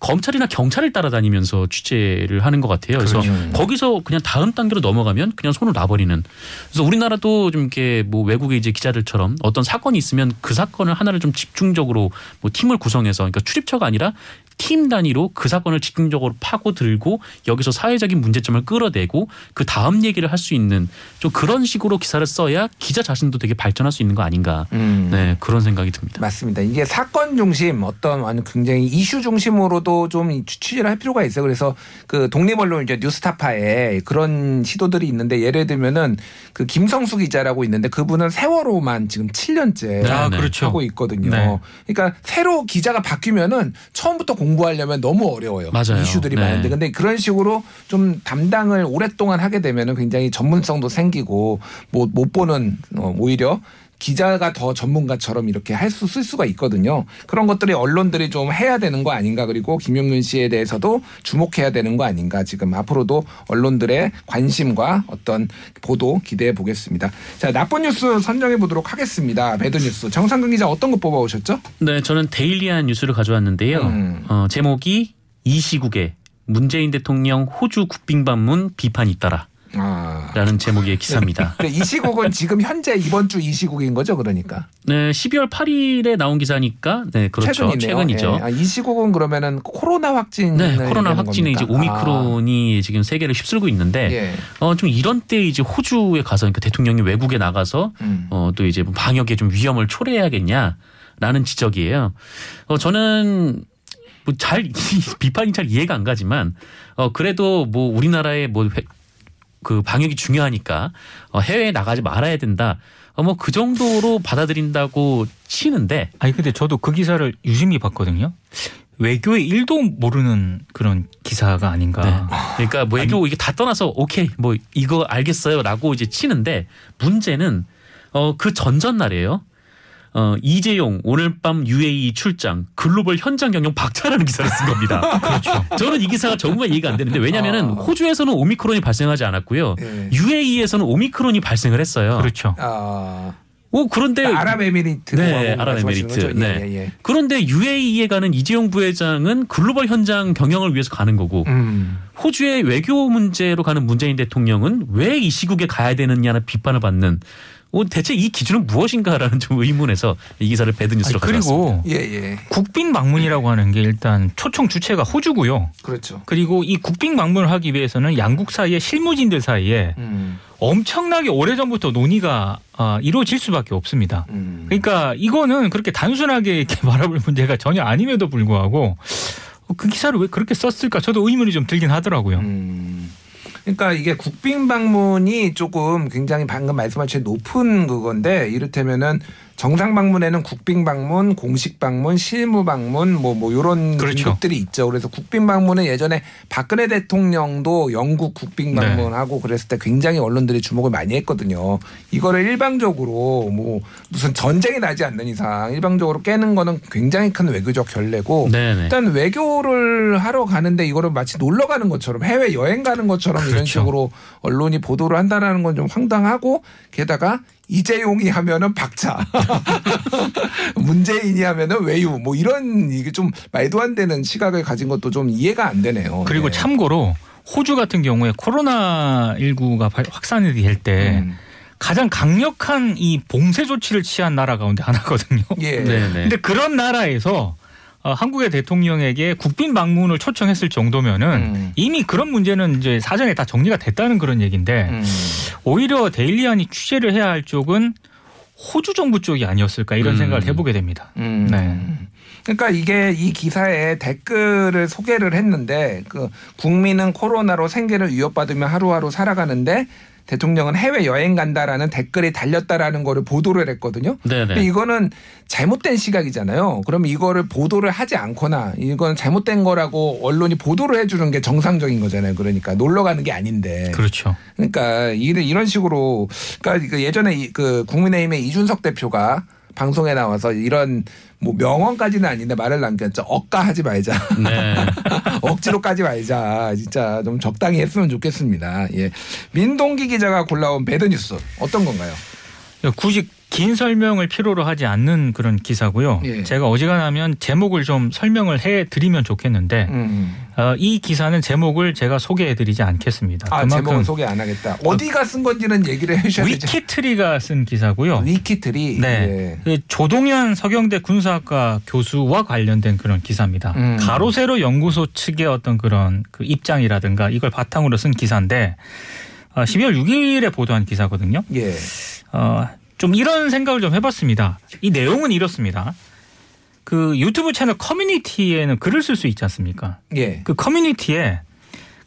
Speaker 3: 검찰이나 경찰을 따라다니면서 취재를 하는 것 같아요. 그래서
Speaker 2: 그렇죠.
Speaker 3: 거기서 그냥 다음 단계로 넘어가면 그냥 손을 놔버리는. 그래서 우리나라도 좀 이렇게 뭐 외국의 이제 기자들처럼 어떤 사건이 있으면 그 사건을 하나를 좀 집중적으로 뭐 팀을 구성해서 그러니까 출입처가 아니라 팀 단위로 그 사건을 집중적으로 파고 들고 여기서 사회적인 문제점을 끌어내고 그 다음 얘기를 할 수 있는 좀 그런 식으로 기사를 써야 기자 자신도 되게 발전할 수 있는 거 아닌가.
Speaker 2: 음.
Speaker 3: 네 그런 생각이 듭니다.
Speaker 2: 맞습니다. 이게 사건 중심 어떤 완전 굉장히 이슈 중심으로도 좀 취재를 할 필요가 있어요. 그래서 그 독립 언론 이제 뉴스타파에 그런 시도들이 있는데 예를 들면은 그 김성수 기자라고 있는데 그분은 세월호만 지금 7년째
Speaker 3: 아, 네.
Speaker 4: 그렇죠.
Speaker 2: 하고 있거든요.
Speaker 4: 네.
Speaker 2: 그러니까 새로 기자가 바뀌면은 처음부터 공부하려면 너무 어려워요.
Speaker 3: 맞아요.
Speaker 2: 이슈들이
Speaker 3: 네.
Speaker 2: 많은데 근데 그런 식으로 좀 담당을 오랫동안 하게 되면은 굉장히 전문성도 생기고 뭐 못 보는 어, 오히려 기자가 더 전문가처럼 이렇게 할 수 쓸 수가 있거든요. 그런 것들이 언론들이 좀 해야 되는 거 아닌가 그리고 김용윤 씨에 대해서도 주목해야 되는 거 아닌가 지금 앞으로도 언론들의 관심과 어떤 보도 기대해 보겠습니다. 자 나쁜 뉴스 선정해 보도록 하겠습니다. bad news 정상근 기자 어떤 거 뽑아 오셨죠?
Speaker 3: 네, 저는 데일리안 뉴스를 가져왔는데요.
Speaker 2: 음.
Speaker 3: 어, 제목이 이 시국에 문재인 대통령 호주 국빈 방문 비판이 잇따라.
Speaker 2: 아.
Speaker 3: 라는 제목의 기사입니다.
Speaker 2: 그래, 이 시국은 지금 현재 이번 주 이 시국인 거죠, 그러니까.
Speaker 3: 네, 12월 8일에 나온 기사니까 네, 그렇죠.
Speaker 2: 최근이네요.
Speaker 3: 최근이죠.
Speaker 2: 예. 아, 이 시국은 그러면은 코로나 확진.
Speaker 3: 네, 코로나 확진의 이제 오미크론이 지금 세계를 휩쓸고 있는데
Speaker 2: 아. 예.
Speaker 3: 어, 좀 이런 때 이제 호주에 가서 그러니까 대통령이 외국에 나가서
Speaker 2: 음.
Speaker 3: 어, 또 이제 뭐 방역에 좀 위험을 초래해야겠냐라는 지적이에요. 어, 저는 뭐잘 비판이 잘 이해가 안 가지만 어, 그래도 뭐 우리나라의 뭐 그 방역이 중요하니까 어, 해외에 나가지 말아야 된다. 어, 뭐 그 정도로 받아들인다고 치는데
Speaker 4: 아니 근데 저도 그 기사를 유심히 봤거든요. 외교의 일도 모르는 그런 기사가 아닌가.
Speaker 3: 네. 그러니까 뭐 외교 이게 다 떠나서 오케이 뭐 이거 알겠어요라고 이제 치는데 문제는 어 그 전전 날이에요. 어 이재용 오늘 밤 UAE 출장 글로벌 현장 경영 박차라는 기사를 쓴 겁니다. 그렇죠. 저는 이 기사가 정말 이해가 안 되는데 왜냐하면은
Speaker 2: 아.
Speaker 3: 호주에서는 오미크론이 발생하지 않았고요.
Speaker 2: 예.
Speaker 3: UAE에서는 오미크론이 발생을 했어요.
Speaker 4: 그렇죠.
Speaker 2: 아,
Speaker 3: 오 그런데
Speaker 2: 아랍에미리트.
Speaker 3: 네, 아랍에미리트. 네.
Speaker 2: 예, 예.
Speaker 3: 그런데 UAE에 가는 이재용 부회장은 글로벌 현장 경영을 위해서 가는 거고
Speaker 2: 음.
Speaker 3: 호주의 외교 문제로 가는 문재인 대통령은 왜 이 시국에 가야 되느냐는 비판을 받는 어, 대체 이 기준은 무엇인가라는 좀 의문에서 이 기사를 배드 뉴스로
Speaker 4: 아니,
Speaker 3: 가져왔습니다.
Speaker 4: 그리고
Speaker 2: 예, 예.
Speaker 4: 국빈 방문이라고 하는 게 일단 초청 주체가 호주고요.
Speaker 2: 그렇죠.
Speaker 4: 그리고 이 국빈 방문을 하기 위해서는 양국 사이에 실무진들 사이에
Speaker 2: 음.
Speaker 4: 엄청나게 오래전부터 논의가 아, 이루어질 수밖에 없습니다.
Speaker 2: 음.
Speaker 4: 그러니까 이거는 그렇게 단순하게 이렇게 바라볼 문제가 전혀 아님에도 불구하고 어, 그 기사를 왜 그렇게 썼을까 저도 의문이 좀 들긴 하더라고요.
Speaker 2: 음. 그러니까 이게 국빈 방문이 조금 굉장히 방금 말씀하신 높은 그건데 이를테면은 정상 방문에는 국빈 방문, 공식 방문, 실무 방문 뭐뭐 요런
Speaker 4: 그렇죠.
Speaker 2: 것들이 있죠. 그래서 국빈 방문은 예전에 박근혜 대통령도 영국 국빈
Speaker 4: 네.
Speaker 2: 방문하고 그랬을 때 굉장히 언론들이 주목을 많이 했거든요. 이거를 일방적으로 뭐 무슨 전쟁이 나지 않는 이상 일방적으로 깨는 거는 굉장히 큰 외교적 결례고
Speaker 3: 네네.
Speaker 2: 일단 외교를 하러 가는데 이거를 마치 놀러 가는 것처럼 해외 여행 가는 것처럼 이런
Speaker 4: 그렇죠.
Speaker 2: 식으로 언론이 보도를 한다라는 건 좀 황당하고 게다가 이재용이 하면은 박차 문재인이 하면은 외유 뭐 이런 이게 좀 말도 안 되는 시각을 가진 것도 좀 이해가 안 되네요.
Speaker 4: 그리고
Speaker 2: 네.
Speaker 4: 참고로 호주 같은 경우에 코로나 19가 확산이 될 때
Speaker 2: 음.
Speaker 4: 가장 강력한 이 봉쇄 조치를 취한 나라 가운데 하나거든요.
Speaker 2: 예.
Speaker 3: 네네.
Speaker 4: 근데 그런 나라에서 어, 한국의 대통령에게 국빈 방문을 초청했을 정도면은
Speaker 2: 음.
Speaker 4: 이미 그런 문제는 이제 사전에 다 정리가 됐다는 그런 얘기인데
Speaker 2: 음.
Speaker 4: 오히려 데일리안이 취재를 해야 할 쪽은 호주 정부 쪽이 아니었을까 이런
Speaker 3: 음.
Speaker 4: 생각을 해보게 됩니다.
Speaker 2: 음.
Speaker 4: 네.
Speaker 2: 그러니까 이게 이 기사에 댓글을 소개를 했는데 그 국민은 코로나로 생계를 위협받으며 하루하루 살아가는데 대통령은 해외 여행 간다라는 댓글이 달렸다라는 거를 보도를 했거든요. 근데
Speaker 3: 네네.
Speaker 2: 이거는 잘못된 시각이잖아요. 그럼 이거를 보도를 하지 않거나 이건 잘못된 거라고 언론이 보도를 해주는 게 정상적인 거잖아요. 그러니까 놀러 가는 게 아닌데.
Speaker 4: 그렇죠.
Speaker 2: 그러니까 이런 이런 식으로 그러니까 그 예전에 이- 그 국민의힘의 이준석 대표가 방송에 나와서 이런 뭐 명언까지는 아닌데 말을 남겼죠. 억까하지 말자.
Speaker 3: 네.
Speaker 2: 억지로 까지 말자. 진짜 좀 적당히 했으면 좋겠습니다. 예. 민동기 기자가 골라온 bad news 어떤 건가요?
Speaker 4: 굳이 긴 설명을 필요로 하지 않는 그런 기사고요.
Speaker 2: 예.
Speaker 4: 제가 어지간하면 제목을 좀 설명을 해 드리면 좋겠는데
Speaker 2: 음.
Speaker 4: 어, 이 기사는 제목을 제가 소개해 드리지 않겠습니다.
Speaker 2: 아, 제목은 소개 안 하겠다. 어디가 쓴 건지는 얘기를 해 주셔야 되죠.
Speaker 4: 위키트리가 쓴 기사고요.
Speaker 2: 위키트리.
Speaker 4: 네.
Speaker 2: 예.
Speaker 4: 그 조동연 서경대 군사학과 교수와 관련된 그런 기사입니다.
Speaker 2: 음.
Speaker 4: 가로세로 연구소 측의 어떤 그런 그 입장이라든가 이걸 바탕으로 쓴 기사인데 어, 12월 6일에 보도한 기사거든요.
Speaker 2: 예.
Speaker 4: 어, 좀 이런 생각을 좀 해봤습니다. 이 내용은 이렇습니다. 그 유튜브 채널 커뮤니티에는 글을 쓸 수 있지 않습니까?
Speaker 2: 예.
Speaker 4: 그 커뮤니티에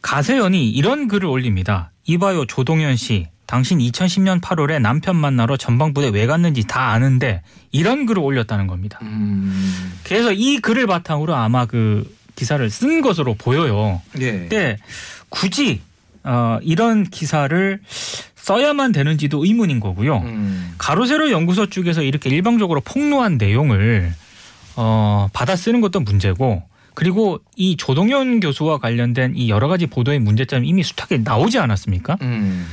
Speaker 4: 가세연이 이런 글을 올립니다. 이봐요 조동현 씨. 당신 2010년 8월에 남편 만나러 전방부대 왜 갔는지 다 아는데 이런 글을 올렸다는 겁니다.
Speaker 2: 음.
Speaker 4: 그래서 이 글을 바탕으로 아마 그 기사를 쓴 것으로 보여요.
Speaker 2: 예.
Speaker 4: 근데 굳이 어, 이런 기사를 써야만 되는지도 의문인 거고요.
Speaker 2: 음.
Speaker 4: 가로세로 연구소 쪽에서 이렇게 일방적으로 폭로한 내용을 어, 받아 쓰는 것도 문제고 그리고 이 조동현 교수와 관련된 이 여러 가지 보도의 문제점이 이미 숱하게 나오지 않았습니까?
Speaker 2: 음.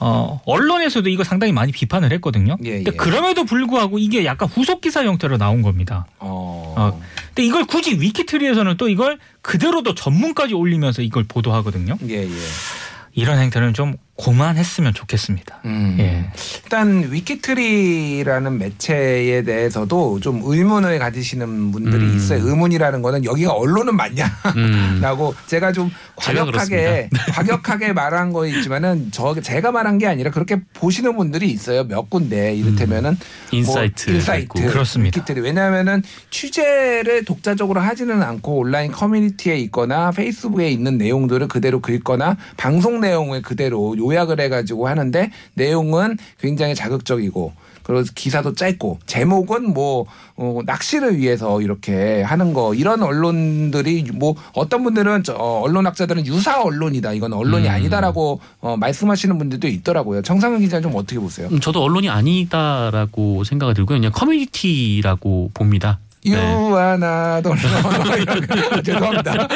Speaker 4: 어, 언론에서도 이거 상당히 많이 비판을 했거든요.
Speaker 2: 예,
Speaker 4: 근데
Speaker 2: 예.
Speaker 4: 그럼에도 불구하고 이게 약간 후속 기사 형태로 나온 겁니다.
Speaker 2: 어.
Speaker 4: 어. 근데 이걸 굳이 위키트리에서는 또 이걸 그대로 또 전문까지 올리면서 이걸 보도하거든요.
Speaker 2: 예, 예.
Speaker 4: 이런 행태는 좀 고만했으면 좋겠습니다.
Speaker 2: 음.
Speaker 4: 예.
Speaker 2: 일단 위키트리라는 매체에 대해서도 좀 의문을 가지시는 분들이
Speaker 3: 음.
Speaker 2: 있어요. 의문이라는 거는 여기가 언론은 맞냐라고
Speaker 3: 음.
Speaker 2: 제가 좀 과격하게 과격하게 말한 거 있지만은 저 제가 말한 게 아니라 그렇게 보시는 분들이 있어요. 몇 군데 이를테면은
Speaker 3: 인사이트
Speaker 2: 뭐 인사이트.
Speaker 4: 그렇습니다.
Speaker 2: 위키트리 왜냐하면은 취재를 독자적으로 하지는 않고 온라인 커뮤니티에 있거나 페이스북에 있는 내용들을 그대로 긁거나 방송 내용을 그대로 요 약을 해가지고 하는데 내용은 굉장히 자극적이고 그리고 기사도 짧고 제목은 뭐 어, 낚시를 위해서 이렇게 하는 거 이런 언론들이 뭐 어떤 분들은 저, 어, 언론학자들은 유사 언론이다 이건 언론이
Speaker 3: 음.
Speaker 2: 아니다라고 어, 말씀하시는 분들도 있더라고요. 정상근 기자는 좀 어떻게 보세요?
Speaker 3: 음, 저도 언론이 아니다라고 생각이 들고요. 그냥 커뮤니티라고 봅니다. 네.
Speaker 2: 유아나 돌 죄송합니다.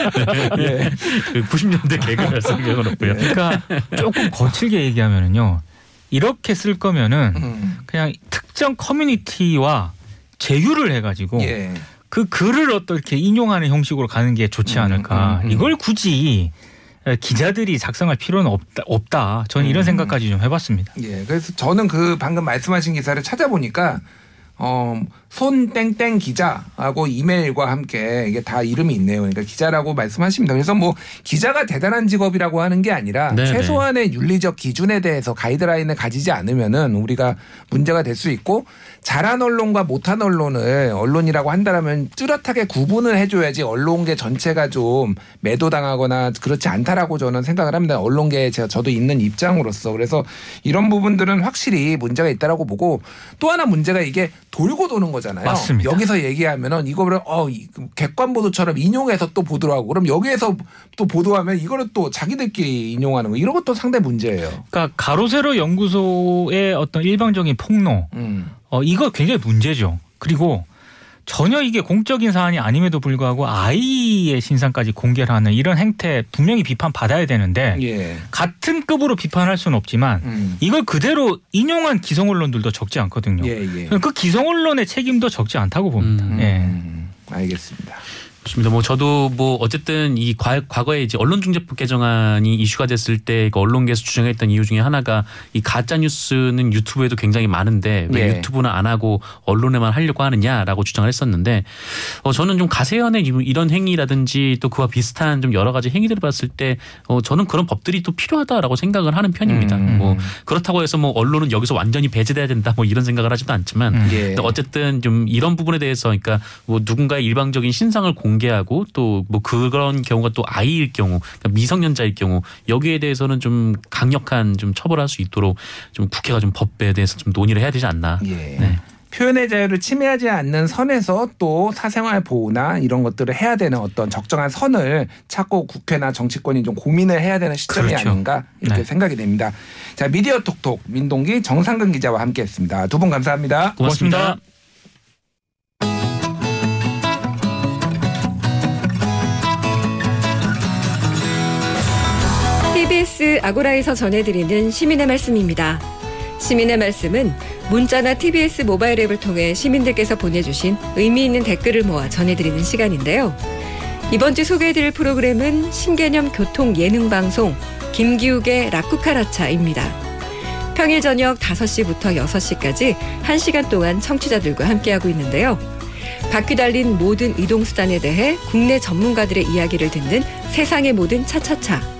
Speaker 2: 예.
Speaker 3: 그 90년대 개그를 생각은 없고요.
Speaker 4: 그러니까 조금 거칠게 얘기하면은요. 이렇게 쓸 거면은
Speaker 2: 음.
Speaker 4: 그냥 특정 커뮤니티와 제휴를 해가지고
Speaker 2: 예.
Speaker 4: 그 글을 어떻게 인용하는 형식으로 가는 게 좋지
Speaker 2: 음,
Speaker 4: 않을까.
Speaker 2: 음, 음.
Speaker 4: 이걸 굳이 기자들이 작성할 필요는 없다. 없다. 저는 이런
Speaker 2: 음.
Speaker 4: 생각까지 좀 해봤습니다.
Speaker 2: 예. 그래서 저는 그 방금 말씀하신 기사를 찾아보니까 어, 손 땡땡 기자하고 이메일과 함께 이게 다 이름이 있네요. 그러니까 기자라고 말씀하십니다. 그래서 뭐 기자가 대단한 직업이라고 하는 게 아니라
Speaker 3: 네네.
Speaker 2: 최소한의 윤리적 기준에 대해서 가이드라인을 가지지 않으면은 우리가 문제가 될 수 있고 잘한 언론과 못한 언론을 언론이라고 한다라면 뚜렷하게 구분을 해줘야지 언론계 전체가 좀 매도당하거나 그렇지 않다라고 저는 생각을 합니다. 언론계에 제가 저도 있는 입장으로서 그래서 이런 부분들은 확실히 문제가 있다라고 보고 또 하나 문제가 이게 돌고 도는 거 잖아요.
Speaker 4: 맞습니다.
Speaker 2: 여기서 얘기하면은 이거를 어 이- 객관 보도처럼 인용해서 또 보도를 하고 그럼 여기에서 또 보도하면 이거를 또 자기들끼리 인용하는 거 이런 것도 상당히 문제예요.
Speaker 4: 그러니까 가로세로 연구소의 어떤 일방적인 폭로
Speaker 2: 음.
Speaker 4: 어, 이거 굉장히 문제죠. 그리고 전혀 이게 공적인 사안이 아님에도 불구하고 아이의 신상까지 공개를 하는 이런 행태 분명히 비판 받아야 되는데
Speaker 2: 예.
Speaker 4: 같은 급으로 비판할 수는 없지만
Speaker 2: 음.
Speaker 4: 이걸 그대로 인용한 기성 언론들도 적지 않거든요.
Speaker 2: 예, 예.
Speaker 4: 그 기성 언론의 책임도 적지 않다고 봅니다.
Speaker 3: 음.
Speaker 4: 예.
Speaker 2: 음, 알겠습니다.
Speaker 3: 좋습니다. 뭐 저도 뭐 어쨌든 이 과, 과거에 이제 언론중재법 개정안이 이슈가 됐을 때 그 언론계에서 주장했던 이유 중에 하나가 이 가짜 뉴스는 유튜브에도 굉장히 많은데 왜
Speaker 2: 예.
Speaker 3: 유튜브는 안 하고 언론에만 하려고 하느냐라고 주장을 했었는데 어 저는 좀 가세연의 이- 이런 행위라든지 또 그와 비슷한 좀 여러 가지 행위들을 봤을 때 어 저는 그런 법들이 또 필요하다라고 생각을 하는 편입니다.
Speaker 2: 음.
Speaker 3: 뭐 그렇다고 해서 뭐 언론은 여기서 완전히 배제돼야 된다 뭐 이런 생각을 하지도 않지만
Speaker 4: 음.
Speaker 2: 예.
Speaker 3: 어쨌든 좀 이런 부분에 대해서 그러니까 뭐 누군가의 일방적인 신상을 공 개하고 또 뭐 그런 경우가 또 아이일 경우 그러니까 미성년자일 경우 여기에 대해서는 좀 강력한 좀 처벌할 수 있도록 좀 국회가 좀 법에 대해서 좀 논의를 해야 되지 않나.
Speaker 2: 예.
Speaker 3: 네.
Speaker 2: 표현의 자유를 침해하지 않는 선에서 또 사생활 보호나 이런 것들을 해야 되는 어떤 적정한 선을 찾고 국회나 정치권이 좀 고민을 해야 되는 시점이
Speaker 4: 그렇죠.
Speaker 2: 아닌가 이렇게
Speaker 4: 네.
Speaker 2: 생각이 됩니다. 자 미디어 톡톡 민동기 정상근 기자와 함께했습니다. 두 분 감사합니다.
Speaker 3: 고맙습니다.
Speaker 4: 고맙습니다.
Speaker 5: TBS 아고라에서 전해드리는 시민의 말씀입니다. 시민의 말씀은 문자나 TBS 모바일 앱을 통해 시민들께서 보내주신 의미 있는 댓글을 모아 전해드리는 시간인데요. 이번 주 소개해드릴 프로그램은 신개념 교통 예능 방송 김기욱의 라쿠카라차입니다. 평일 저녁 5시부터 6시까지 1시간 동안 청취자들과 함께하고 있는데요. 바퀴 달린 모든 이동수단에 대해 국내 전문가들의 이야기를 듣는 세상의 모든 차차차.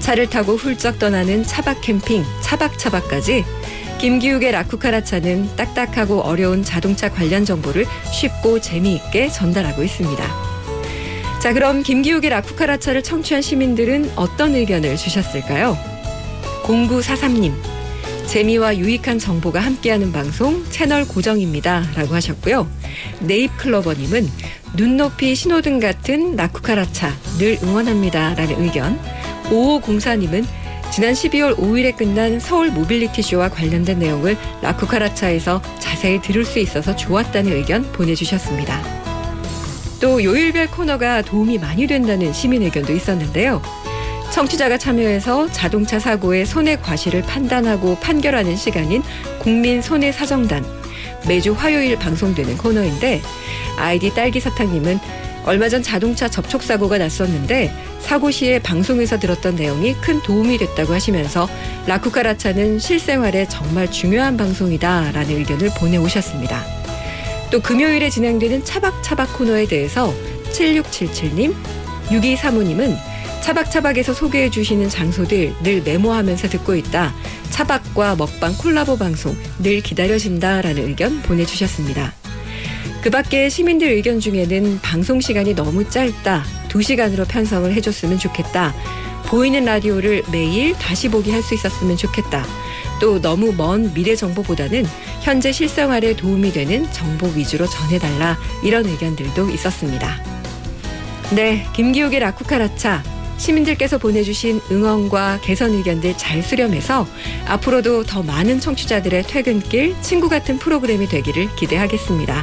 Speaker 5: 차를 타고 훌쩍 떠나는 차박 캠핑, 차박차박까지 김기욱의 라쿠카라 차는 딱딱하고 어려운 자동차 관련 정보를 쉽고 재미있게 전달하고 있습니다. 자, 그럼 김기욱의 라쿠카라 차를 청취한 시민들은 어떤 의견을 주셨을까요? 0943님, 재미와 유익한 정보가 함께하는 방송 채널 고정입니다. 라고 하셨고요. 네잎클로버님은 눈높이 신호등 같은 라쿠카라 차 늘 응원합니다. 라는 의견. 5504님은 지난 12월 5일에 끝난 서울 모빌리티 쇼와 관련된 내용을 라쿠카라차에서 자세히 들을 수 있어서 좋았다는 의견 보내주셨습니다. 또 요일별 코너가 도움이 많이 된다는 시민 의견도 있었는데요. 청취자가 참여해서 자동차 사고의 손해 과실을 판단하고 판결하는 시간인 국민 손해 사정단 매주 화요일 방송되는 코너인데 아이디 딸기 사탕님은 얼마 전 자동차 접촉 사고가 났었는데 사고 시에 방송에서 들었던 내용이 큰 도움이 됐다고 하시면서 라쿠카라차는 실생활에 정말 중요한 방송이다라는 의견을 보내오셨습니다. 또 금요일에 진행되는 차박차박 코너에 대해서 7677님, 6235님은 차박차박에서 소개해 주시는 장소들 늘 메모하면서 듣고 있다. 차박과 먹방 콜라보 방송 늘 기다려진다라는 의견 보내주셨습니다. 그 밖에 시민들 의견 중에는 방송 시간이 너무 짧다. 2시간으로 편성을 해줬으면 좋겠다. 보이는 라디오를 매일 다시 보기 할 수 있었으면 좋겠다. 또 너무 먼 미래 정보보다는 현재 실생활에 도움이 되는 정보 위주로 전해달라. 이런 의견들도 있었습니다. 네, 김기욱의 라쿠카라차. 시민들께서 보내주신 응원과 개선 의견들 잘 수렴해서 앞으로도 더 많은 청취자들의 퇴근길 친구 같은 프로그램이 되기를 기대하겠습니다.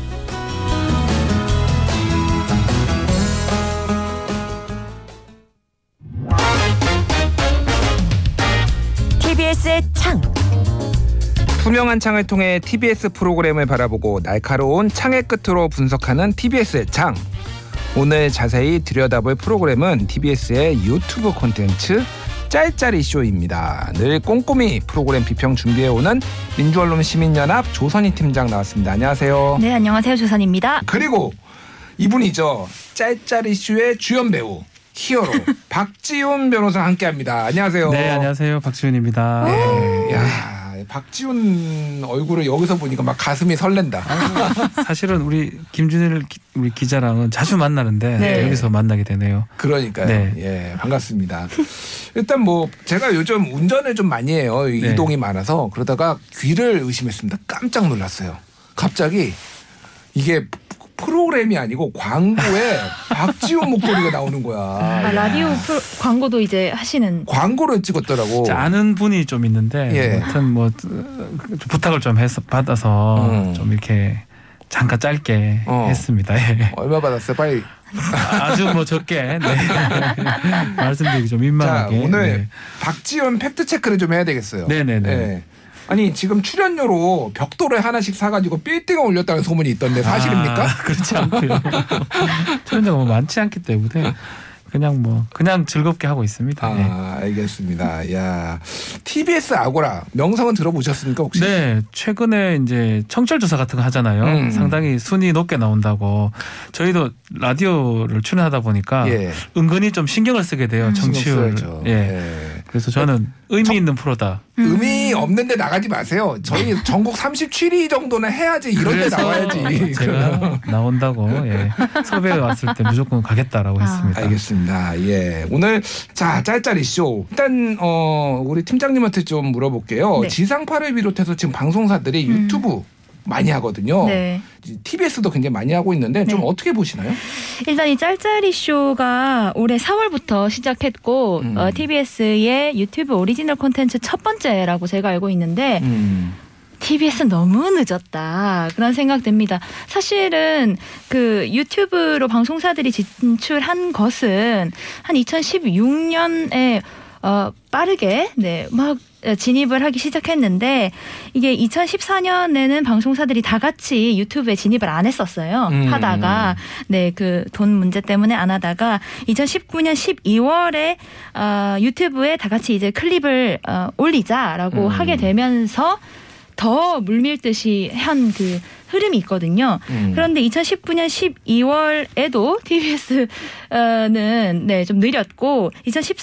Speaker 2: 투명한 창을 통해 TBS 프로그램을 바라보고 날카로운 창의 끝으로 분석하는 TBS의 창. 오늘 자세히 들여다볼 프로그램은 TBS의 유튜브 콘텐츠 짤짤이 쇼입니다. 늘 꼼꼼히 프로그램 비평 준비해오는 민주언론 시민연합 조선희 팀장 나왔습니다. 안녕하세요.
Speaker 6: 네, 안녕하세요. 조선입니다.
Speaker 2: 그리고 이분이죠. 짤짤이 쇼의 주연 배우 히어로 박지훈 변호사 함께합니다. 안녕하세요.
Speaker 7: 네, 안녕하세요. 박지훈입니다.
Speaker 2: 네, 야, 예, 박지훈 얼굴을 여기서 보니까 막 가슴이 설렌다.
Speaker 6: 사실은 우리 김준일 기- 우리 기자랑은 자주 만나는데
Speaker 1: 네.
Speaker 6: 여기서 만나게 되네요.
Speaker 2: 그러니까요.
Speaker 6: 네.
Speaker 2: 예, 반갑습니다. 일단 뭐 제가 요즘 운전을 좀 많이 해요.
Speaker 6: 네.
Speaker 2: 이동이 많아서 그러다가 귀를 의심했습니다. 깜짝 놀랐어요. 갑자기 이게 프로그램이 아니고 광고에 박지훈 목소리가 나오는 거야.
Speaker 7: 아,
Speaker 2: 야.
Speaker 7: 라디오 프로, 광고도 이제 하시는
Speaker 2: 광고를 찍었더라고.
Speaker 6: 자, 아는 분이 좀 있는데
Speaker 2: 예.
Speaker 6: 아무튼 뭐좀 부탁을 좀 해서 받아서
Speaker 2: 음.
Speaker 6: 좀 이렇게 잠깐 짧게
Speaker 2: 어.
Speaker 6: 했습니다. 예.
Speaker 2: 얼마 받았어요? 빨리.
Speaker 6: 아주 뭐 적게 네. 말씀드리기 좀
Speaker 2: 자,
Speaker 6: 민망하게.
Speaker 2: 오늘 박지훈 팩트 체크를 좀 해야 되겠어요.
Speaker 6: 네. 네네 네.
Speaker 2: 예. 아니 지금 출연료로 벽돌을 하나씩 사가지고 빌딩을 올렸다는 소문이 있던데 사실입니까?
Speaker 6: 아, 그렇지 않고요. 출연자가 뭐 많지 않기 때문에 그냥 뭐 그냥 즐겁게 하고 있습니다. 예.
Speaker 2: 아, 알겠습니다. 야, TBS 아고라 명성은 들어보셨습니까 혹시?
Speaker 6: 네, 최근에 이제 청취율 조사 같은 거 하잖아요.
Speaker 2: 음.
Speaker 6: 상당히 순위 높게 나온다고. 저희도 라디오를 출연하다 보니까
Speaker 2: 예.
Speaker 6: 은근히 좀 신경을 쓰게 돼요.
Speaker 7: 음.
Speaker 6: 청취율. 예.
Speaker 2: 예.
Speaker 6: 그래서 저는 의미 있는 프로다.
Speaker 2: 의미 없는데 나가지 마세요. 저희 전국 37위 정도는 해야지 이런 데 나와야지.
Speaker 6: 제가 나온다고 예. 섭외 왔을 때 무조건 가겠다라고
Speaker 7: 아.
Speaker 6: 했습니다.
Speaker 2: 알겠습니다. 예. 오늘 자, 짤짤이 쇼. 일단 어 우리 팀장님한테 좀 물어볼게요.
Speaker 7: 네.
Speaker 2: 지상파를 비롯해서 지금 방송사들이
Speaker 7: 음.
Speaker 2: 유튜브 많이 하거든요.
Speaker 7: 네.
Speaker 2: TBS도 굉장히 많이 하고 있는데 좀
Speaker 7: 네.
Speaker 2: 어떻게 보시나요?
Speaker 7: 일단 이 짤짤이 쇼가 올해 4월부터 시작했고
Speaker 2: 음.
Speaker 7: 어, TBS의 유튜브 오리지널 콘텐츠 첫 번째라고 제가 알고 있는데
Speaker 2: 음.
Speaker 7: TBS 너무 늦었다 그런 생각 듭니다. 사실은 그 유튜브로 방송사들이 진출한 것은 한 2016년에 어 빠르게 네 막 진입을 하기 시작했는데 이게 2014년에는 방송사들이 다 같이 유튜브에 진입을 안 했었어요.
Speaker 2: 음.
Speaker 7: 하다가 네 그 돈 문제 때문에 안 하다가 2019년 12월에 어, 유튜브에 다 같이 이제 클립을 어, 올리자라고
Speaker 2: 음.
Speaker 7: 하게 되면서 더 물밀듯이 한 그 흐름이 있거든요.
Speaker 2: 음.
Speaker 7: 그런데 2019년 12월에도 TBS는 네, 좀 느렸고 2010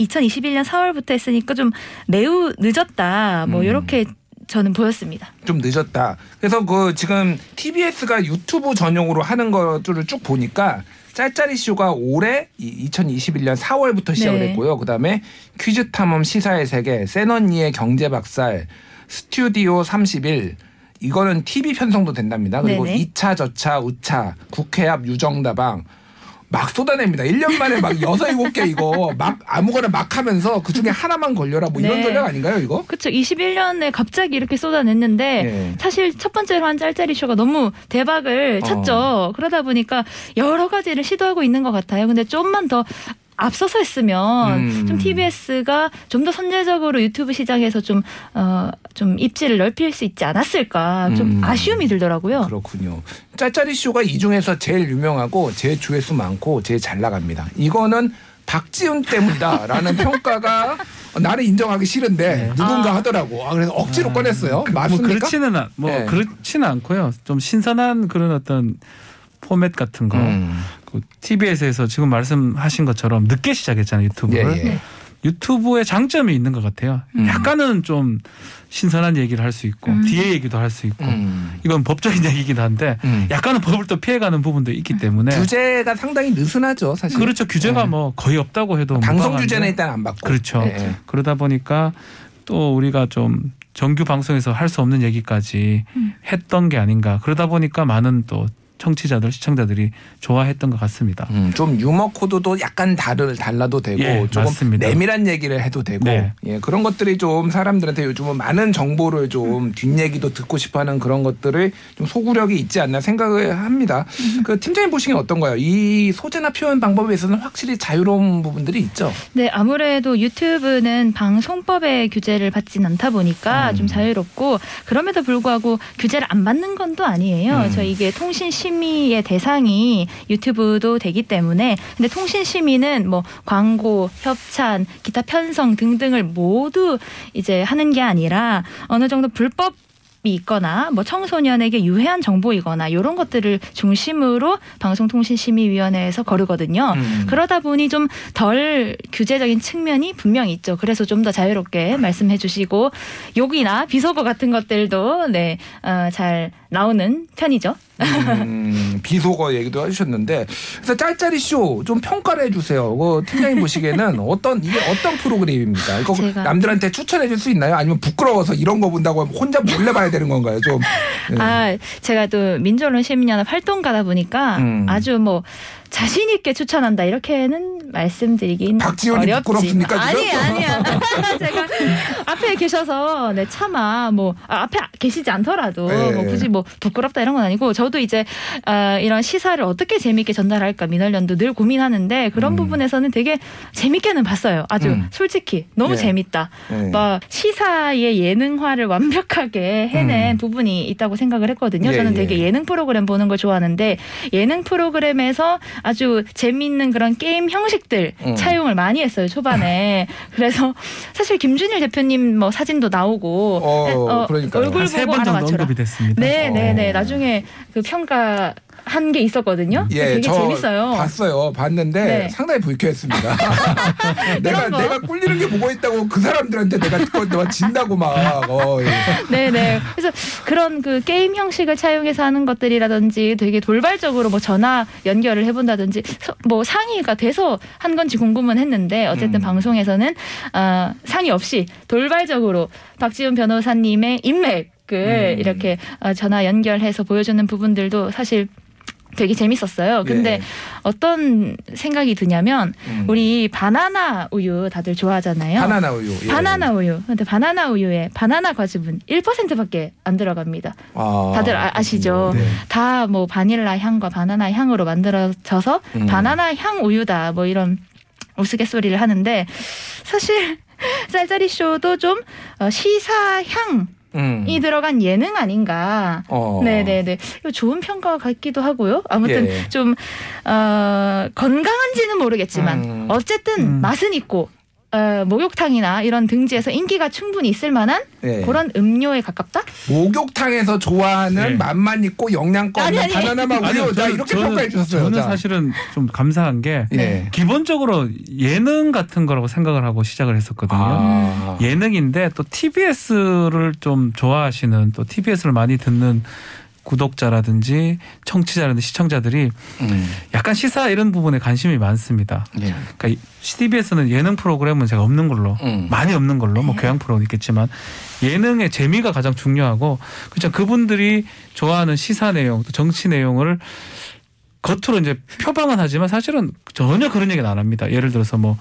Speaker 7: 2021년 4월부터 했으니까 좀 매우 늦었다. 뭐
Speaker 2: 음.
Speaker 7: 이렇게 저는 보였습니다.
Speaker 2: 좀 늦었다. 그래서 그 지금 TBS가 유튜브 전용으로 하는 것들을 쭉 보니까 짤짤이 쇼가 올해 이 2021년 4월부터 시작을
Speaker 7: 네.
Speaker 2: 했고요. 그다음에 퀴즈 탐험 시사의 세계, 센언니의 경제 박살, 스튜디오 31 이거는 TV 편성도 된답니다. 그리고
Speaker 7: 네네.
Speaker 2: 이 2차 저차 우차 국회 앞 유정다방 막 쏟아냅니다. 1년 만에 막 여섯 일곱 개 이거 막 아무거나 막 하면서 그 중에 하나만 걸려라 뭐 이런
Speaker 7: 네.
Speaker 2: 전략 아닌가요, 이거?
Speaker 7: 그렇죠. 21년에 갑자기 이렇게 쏟아냈는데
Speaker 2: 예.
Speaker 7: 사실 첫 번째로 한 짤짤이 쇼가 너무 대박을
Speaker 2: 어.
Speaker 7: 쳤죠. 그러다 보니까 여러 가지를 시도하고 있는 것 같아요. 근데 좀만 더 앞서서 했으면
Speaker 2: 음.
Speaker 7: 좀 TBS가 좀 더 선제적으로 유튜브 시장에서 좀, 어, 좀 입지를 넓힐 수 있지 않았을까 좀
Speaker 2: 음.
Speaker 7: 아쉬움이 들더라고요.
Speaker 2: 그렇군요. 짤짤이 쇼가 이 중에서 제일 유명하고 제일 조회수 많고 제일 잘 나갑니다. 이거는 박지훈 때문이다라는 평가가 나는 인정하기 싫은데 누군가 하더라고. 아, 그래서 억지로 꺼냈어요.
Speaker 6: 그, 뭐
Speaker 2: 맞습니까?
Speaker 6: 그렇지는 않, 뭐
Speaker 2: 네.
Speaker 6: 그렇지는 않고요. 좀 신선한 그런 어떤 포맷 같은 거.
Speaker 2: 음.
Speaker 6: 그 TBS에서 지금 말씀하신 것처럼 늦게 시작했잖아요 유튜브를.
Speaker 2: 예, 예.
Speaker 6: 유튜브의 장점이 있는 것 같아요.
Speaker 2: 음.
Speaker 6: 약간은 좀 신선한 얘기를 할 수 있고
Speaker 7: 음.
Speaker 6: 뒤에 얘기도 할 수 있고
Speaker 2: 음.
Speaker 6: 이건 법적인 얘기긴 한데
Speaker 2: 음.
Speaker 6: 약간은 법을 또 피해가는 부분도 있기 때문에
Speaker 2: 규제가 상당히 느슨하죠, 사실.
Speaker 6: 그렇죠 규제가
Speaker 2: 네.
Speaker 6: 뭐 거의 없다고 해도
Speaker 2: 방송
Speaker 6: 무방한데
Speaker 2: 규제는 일단 안 받고.
Speaker 6: 그렇죠.
Speaker 2: 예.
Speaker 6: 그러다 보니까 또 우리가 좀 정규 방송에서 할 수 없는 얘기까지
Speaker 7: 음.
Speaker 6: 했던 게 아닌가. 그러다 보니까 많은 또 청취자들, 시청자들이 좋아했던 것 같습니다.
Speaker 2: 음, 좀 유머 코드도 약간 다를 달라도 되고
Speaker 6: 예,
Speaker 2: 조금
Speaker 6: 맞습니다.
Speaker 2: 내밀한 얘기를 해도 되고
Speaker 6: 네.
Speaker 2: 예, 그런 것들이 좀 사람들한테 요즘은 많은 정보를 좀 뒷얘기도 듣고 싶어하는 그런 것들을 좀 소구력이 있지 않나 생각을 합니다. 그 팀장님 보시기엔 어떤가요? 이 소재나 표현 방법에서는 확실히 자유로운 부분들이 있죠.
Speaker 7: 네, 아무래도 유튜브는 방송법의 규제를 받진 않다 보니까
Speaker 2: 음.
Speaker 7: 좀 자유롭고 그럼에도 불구하고 규제를 안 받는 건 또 아니에요.
Speaker 2: 음.
Speaker 7: 저희 이게 통신 심의의 대상이 유튜브도 되기 때문에 근데 통신 심의는 뭐 광고, 협찬, 기타 편성 등등을 모두 이제 하는 게 아니라 어느 정도 불법 있거나 뭐 청소년에게 유해한 정보이거나 이런 것들을 중심으로 방송통신심의위원회에서 거르거든요.
Speaker 2: 음.
Speaker 7: 그러다 보니 좀 덜 규제적인 측면이 분명히 있죠. 그래서 좀 더 자유롭게 말씀해 주시고 욕이나 비속어 같은 것들도 네, 어, 잘 나오는 편이죠.
Speaker 2: 음, 비속어 얘기도 해주셨는데 그래서 짤짤이 쇼 좀 평가를 해주세요. 그 팀장님 보시기에는 어떤 이게 어떤 프로그램입니까? 이거
Speaker 7: 제가-
Speaker 2: 남들한테 추천해줄 수 있나요? 아니면 부끄러워서 이런 거 본다고 하면 혼자 몰래 봐야 되는 건가요? 좀 네.
Speaker 7: 아, 제가 또 민주언론 시민연합 활동가다 보니까
Speaker 2: 음.
Speaker 7: 아주 뭐 자신 있게 추천한다 이렇게는 말씀드리긴
Speaker 2: 박지원이
Speaker 7: 어렵지.
Speaker 2: 부끄럽습니까, 지금?
Speaker 7: 아니 아니야. 제가 앞에 계셔서 네 차마 뭐 아, 앞에 계시지 않더라도
Speaker 2: 네.
Speaker 7: 뭐 굳이 뭐 부끄럽다 이런 건 아니고 저도 이제 아, 이런 시사를 어떻게 재미있게 전달할까 민원련도 늘 고민하는데 그런
Speaker 2: 음.
Speaker 7: 부분에서는 되게 재밌게는 봤어요. 아주
Speaker 2: 음.
Speaker 7: 솔직히 너무
Speaker 2: 네.
Speaker 7: 재밌다.
Speaker 2: 네.
Speaker 7: 막 시사의 예능화를 완벽하게 해낸
Speaker 2: 음.
Speaker 7: 부분이 있다고 생각을 했거든요.
Speaker 2: 예,
Speaker 7: 저는
Speaker 2: 예.
Speaker 7: 되게 예능 프로그램 보는 걸 좋아하는데 예능 프로그램에서 아주 재미있는 그런 게임 형식들
Speaker 2: 음.
Speaker 7: 차용을 많이 했어요 초반에. 그래서 사실 김준일 대표님 뭐 사진도 나오고
Speaker 2: 어, 그러니까요.
Speaker 7: 얼굴
Speaker 6: 한세
Speaker 7: 보고
Speaker 6: 번 정도
Speaker 7: 알아맞혀라.
Speaker 6: 언급이 됐습니다.
Speaker 7: 네, 네, 네.
Speaker 2: 어.
Speaker 7: 나중에 그 평가 한 게 있었거든요.
Speaker 2: 예,
Speaker 7: 되게
Speaker 2: 저
Speaker 7: 재밌어요.
Speaker 2: 봤어요. 봤는데
Speaker 7: 네.
Speaker 2: 상당히 불쾌했습니다. 내가
Speaker 7: 거?
Speaker 2: 내가 꿀리는 게 뭐가 있다고 그 사람들한테 내가 그거 내가 진다고 막. 어, 예.
Speaker 7: 네네. 그래서 그런 그 게임 형식을 차용해서 하는 것들이라든지 되게 돌발적으로 뭐 전화 연결을 해본다든지 서- 뭐 상의가 돼서 한 건지 궁금은 했는데 어쨌든
Speaker 2: 음.
Speaker 7: 방송에서는 어, 상의 없이 돌발적으로 박지훈 변호사님의 인맥을
Speaker 2: 음.
Speaker 7: 이렇게 어, 전화 연결해서 보여주는 부분들도 사실 되게 재밌었어요. 근데
Speaker 2: 예.
Speaker 7: 어떤 생각이 드냐면
Speaker 2: 음.
Speaker 7: 우리 바나나 우유 다들 좋아하잖아요.
Speaker 2: 바나나 우유. 예.
Speaker 7: 바나나 우유. 근데 바나나 우유에 바나나 과즙은 1%밖에 안 들어갑니다.
Speaker 2: 아,
Speaker 7: 다들 아, 아시죠?
Speaker 2: 네.
Speaker 7: 다뭐 바닐라 향과 바나나 향으로 만들어져서
Speaker 2: 음.
Speaker 7: 바나나 향 우유다. 뭐 이런 우스갯소리를 하는데 사실 짤짤이 쇼도 좀 어, 시사 향 이
Speaker 2: 음.
Speaker 7: 들어간 예능 아닌가.
Speaker 2: 어.
Speaker 7: 네네네. 이거 좋은 평가 같기도 하고요. 아무튼
Speaker 2: 예.
Speaker 7: 좀 어, 건강한지는 모르겠지만
Speaker 2: 음.
Speaker 7: 어쨌든
Speaker 6: 음.
Speaker 7: 맛은 있고 어, 목욕탕이나 이런 등지에서 인기가 충분히 있을 만한
Speaker 2: 예.
Speaker 7: 그런 음료에 가깝다?
Speaker 2: 목욕탕에서 좋아하는
Speaker 6: 네.
Speaker 2: 맛만 있고 영양가
Speaker 7: 아니,
Speaker 2: 없는
Speaker 7: 아니.
Speaker 2: 바나나만 우유.
Speaker 6: 아니요,
Speaker 2: 자 이렇게
Speaker 6: 저는-
Speaker 2: 평가해 주셨어요.
Speaker 6: 저는
Speaker 2: 자.
Speaker 6: 사실은 좀 감사한 게
Speaker 2: 예.
Speaker 6: 기본적으로 예능 같은 거라고 생각을 하고 시작을 했었거든요.
Speaker 2: 아.
Speaker 6: 예능인데 또 TBS를 좀 좋아하시는 또 TBS를 많이 듣는 구독자라든지 청취자라든지 시청자들이
Speaker 2: 음.
Speaker 6: 약간 시사 이런 부분에 관심이 많습니다.
Speaker 2: 예.
Speaker 6: 그러니까 TBS는 예능 프로그램은 제가 없는 걸로
Speaker 2: 음.
Speaker 6: 많이 없는 걸로 뭐 교양 프로는 있겠지만 예능의 재미가 가장 중요하고 그렇죠 그분들이 좋아하는 시사 내용 또 정치 내용을 겉으로 이제 표방은 하지만 사실은 전혀 그런 얘기는 안 합니다. 예를 들어서 뭐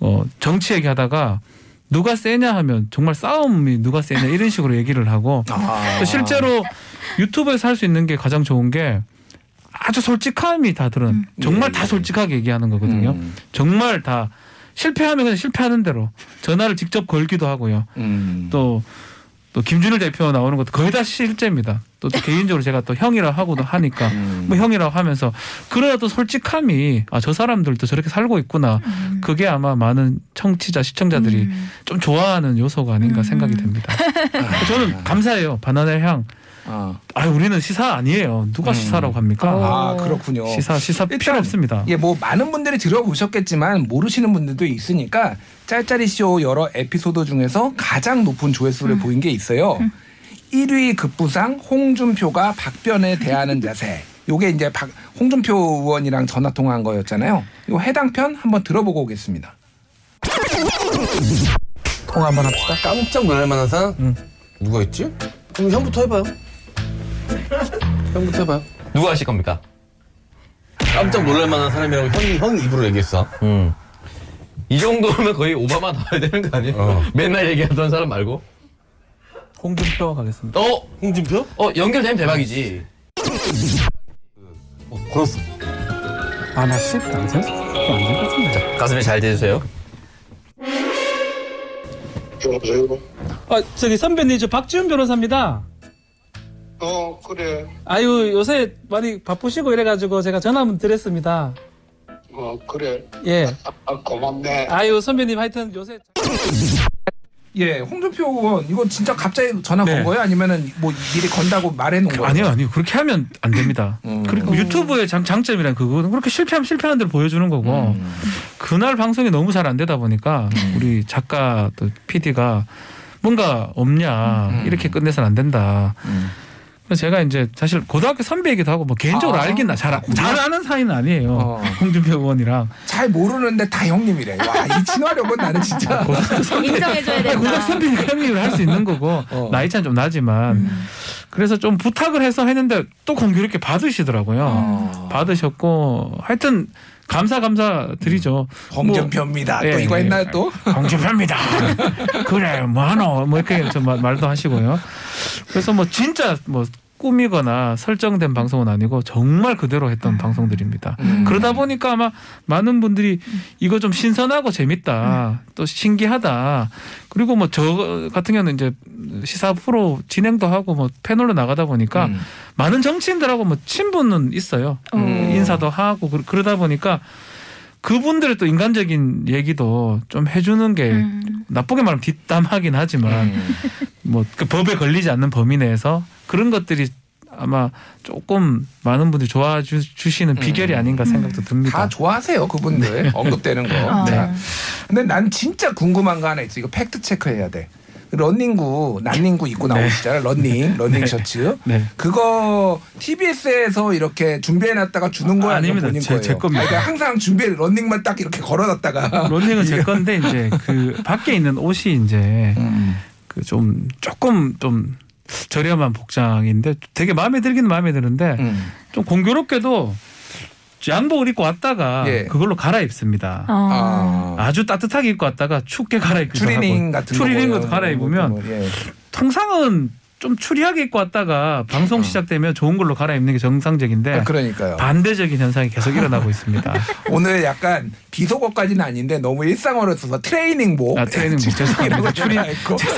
Speaker 6: 어, 정치 얘기하다가 누가 세냐 하면 정말 싸움이 누가 세냐 이런 식으로 얘기를 하고
Speaker 2: 아.
Speaker 6: 또 실제로 유튜브에서 할 수 있는 게 가장 좋은 게 아주 솔직함이 다 드러난 정말
Speaker 2: 예,
Speaker 6: 다
Speaker 2: 예.
Speaker 6: 솔직하게 얘기하는 거거든요.
Speaker 2: 음.
Speaker 6: 정말 다 실패하면 그냥 실패하는 대로 전화를 직접 걸기도 하고요.
Speaker 2: 음.
Speaker 6: 또, 또 김준일 대표 나오는 것도 거의 다 실제입니다. 또, 또 개인적으로 제가 또 형이라 하고도 하니까
Speaker 2: 음.
Speaker 6: 뭐 형이라고 하면서 그래야 또 솔직함이 아 저 사람들도 저렇게 살고 있구나. 그게 아마 많은 청취자 시청자들이
Speaker 7: 음.
Speaker 6: 좀 좋아하는 요소가 아닌가
Speaker 7: 음.
Speaker 6: 생각이 됩니다. 저는 감사해요. 바나나 향.
Speaker 2: 아.
Speaker 6: 아 우리는 시사 아니에요. 누가
Speaker 2: 음.
Speaker 6: 시사라고 합니까?
Speaker 2: 아 그렇군요.
Speaker 6: 시사 시사
Speaker 2: 일단
Speaker 6: 필요 없습니다.
Speaker 2: 예, 뭐 많은 분들이 들어보셨겠지만 모르시는 분들도 있으니까 짤짤이 쇼 여러 에피소드 중에서 가장 높은 조회수를
Speaker 7: 음.
Speaker 2: 보인 게 있어요. 1위 급부상 홍준표가 박변에 대하는 자세. 요게 이제 박, 홍준표 의원이랑 전화 통화한 거였잖아요. 이거 해당 편 한번 들어보고 오겠습니다.
Speaker 6: 통화 한번 합시다.
Speaker 8: 깜짝 놀랄 만한 사람?
Speaker 6: 응.
Speaker 8: 누가 있지? 그럼 형부터 해봐요. 형부터 해봐요.
Speaker 9: 누가 하실 겁니까?
Speaker 8: 깜짝 놀랄 만한 사람이라고 형이 형 입으로 얘기했어.
Speaker 9: 음. 이 정도면 거의 오바마 나와야 되는 거 아니에요?
Speaker 8: 어.
Speaker 9: 맨날 얘기하던 사람 말고.
Speaker 6: 홍준표 가겠습니다.
Speaker 9: 어?
Speaker 8: 홍준표?
Speaker 9: 어, 연결되면 대박이지.
Speaker 8: 어, 걸었어.
Speaker 6: 아 나 씨, 안 돼? 안될 것 같은데.
Speaker 9: 가슴에 잘 대주세요.
Speaker 10: 아, 저기 선배님, 저 박지훈 변호사입니다.
Speaker 11: 어, 그래.
Speaker 10: 아유, 요새 많이 바쁘시고 이래가지고 제가 전화 한번 드렸습니다.
Speaker 11: 어, 그래.
Speaker 10: 예.
Speaker 11: 아, 고맙네.
Speaker 10: 아유, 선배님 하여튼 요새.
Speaker 2: 예, 홍준표 의원 이거 진짜 갑자기 전화
Speaker 6: 네.
Speaker 2: 건 거예요? 아니면은 뭐 미리 건다고 말해 놓은 거예요?
Speaker 6: 아니요, 아니요. 그렇게 하면 안 됩니다.
Speaker 2: 음.
Speaker 6: 그리고 유튜브의 장, 장점이란 그거는 그렇게 실패하면 실패하는 대로 보여주는 거고
Speaker 2: 음.
Speaker 6: 그날 방송이 너무 잘 안 되다 보니까 우리 작가 또 PD가 뭔가 없냐
Speaker 2: 음.
Speaker 6: 이렇게 끝내서는 안 된다.
Speaker 2: 음.
Speaker 6: 그래서 제가 이제 사실 고등학교 선배이기도 하고 뭐 개인적으로
Speaker 2: 아,
Speaker 6: 알긴 나 잘 잘 아는 사이는 아니에요.
Speaker 2: 어.
Speaker 6: 홍준표 의원이랑
Speaker 2: 잘 모르는데 다 형님이래. 와, 이 친화력은 나는 진짜.
Speaker 7: 인정해줘야 된다.
Speaker 6: 고등학교 선배니까 형님을 할 수 있는 거고
Speaker 2: 어.
Speaker 6: 나이 차는 좀 나지만 그래서 좀 부탁을 해서 했는데 또 공교롭게 받으시더라고요.
Speaker 2: 어.
Speaker 6: 받으셨고 하여튼 감사 감사 드리죠.
Speaker 2: 홍준표입니다.
Speaker 6: 예,
Speaker 2: 또 이거
Speaker 6: 예.
Speaker 2: 했나요 또?
Speaker 6: 홍준표입니다. 그래 뭐하노 뭐 이렇게 좀 말- 말도 하시고요. 그래서 뭐 진짜 뭐 꾸미거나 설정된 방송은 아니고 정말 그대로 했던 방송들입니다.
Speaker 2: 음.
Speaker 6: 그러다 보니까 아마 많은 분들이 이거 좀 신선하고 재밌다, 또 신기하다. 그리고 뭐 저 같은 경우는 이제 시사 프로 진행도 하고 뭐 패널로 나가다 보니까
Speaker 2: 음.
Speaker 6: 많은 정치인들하고 뭐 친분은 있어요.
Speaker 2: 음.
Speaker 6: 인사도 하고 그- 그러다 보니까 그분들의 또 인간적인 얘기도 좀 해주는 게
Speaker 7: 음.
Speaker 6: 나쁘게 말하면 뒷담하긴 하지만
Speaker 2: 음.
Speaker 6: 뭐그 법에 걸리지 않는 범위 내에서 그런 것들이 아마 조금 많은 분들이 좋아해 주- 주시는 비결이 아닌가 생각도 듭니다.
Speaker 2: 다 좋아하세요 그분들 언급되는 거.
Speaker 7: 어.
Speaker 2: 자, 근데 난 진짜 궁금한 거 하나 있어. 이거 fact check해야 돼. 런닝구, 난닝구 입고 나오시잖아요. 런닝, 런닝 셔츠.
Speaker 6: 네.
Speaker 2: 그거 TBS에서 이렇게 준비해놨다가 주는 거야?
Speaker 6: 아,
Speaker 2: 아니면. 본인
Speaker 6: 제-
Speaker 2: 거예요?
Speaker 6: 제 겁니다.
Speaker 2: 그러니까 항상 준비해 런닝만 딱 이렇게 걸어놨다가.
Speaker 6: 런닝은 제 건데 이제 그 밖에 있는 옷이 이제
Speaker 2: 음.
Speaker 6: 그좀 조금 좀 저렴한 복장인데 되게 마음에 들기는 마음에 드는데
Speaker 2: 음.
Speaker 6: 좀 공교롭게도 양복을 입고 왔다가
Speaker 2: 예.
Speaker 6: 그걸로 갈아입습니다.
Speaker 7: 어.
Speaker 2: 아.
Speaker 6: 아주 따뜻하게 입고 왔다가 춥게 갈아입기도
Speaker 2: 추리닝
Speaker 6: 하고
Speaker 2: 같은
Speaker 6: 추리닝
Speaker 2: 거
Speaker 6: 것도 갈아입으면
Speaker 2: 뭐, 예.
Speaker 6: 통상은 좀 추리하게 입고 왔다가 방송 시작되면 좋은 걸로 갈아입는 게 정상적인데
Speaker 2: 아, 그러니까요.
Speaker 6: 반대적인 현상이 계속 일어나고 있습니다.
Speaker 2: 오늘 약간 비속어까지는 아닌데 너무 일상어로 써서 트레이닝복.
Speaker 6: 아, 트레이닝복. 죄송합니다. 추리-.
Speaker 7: 네,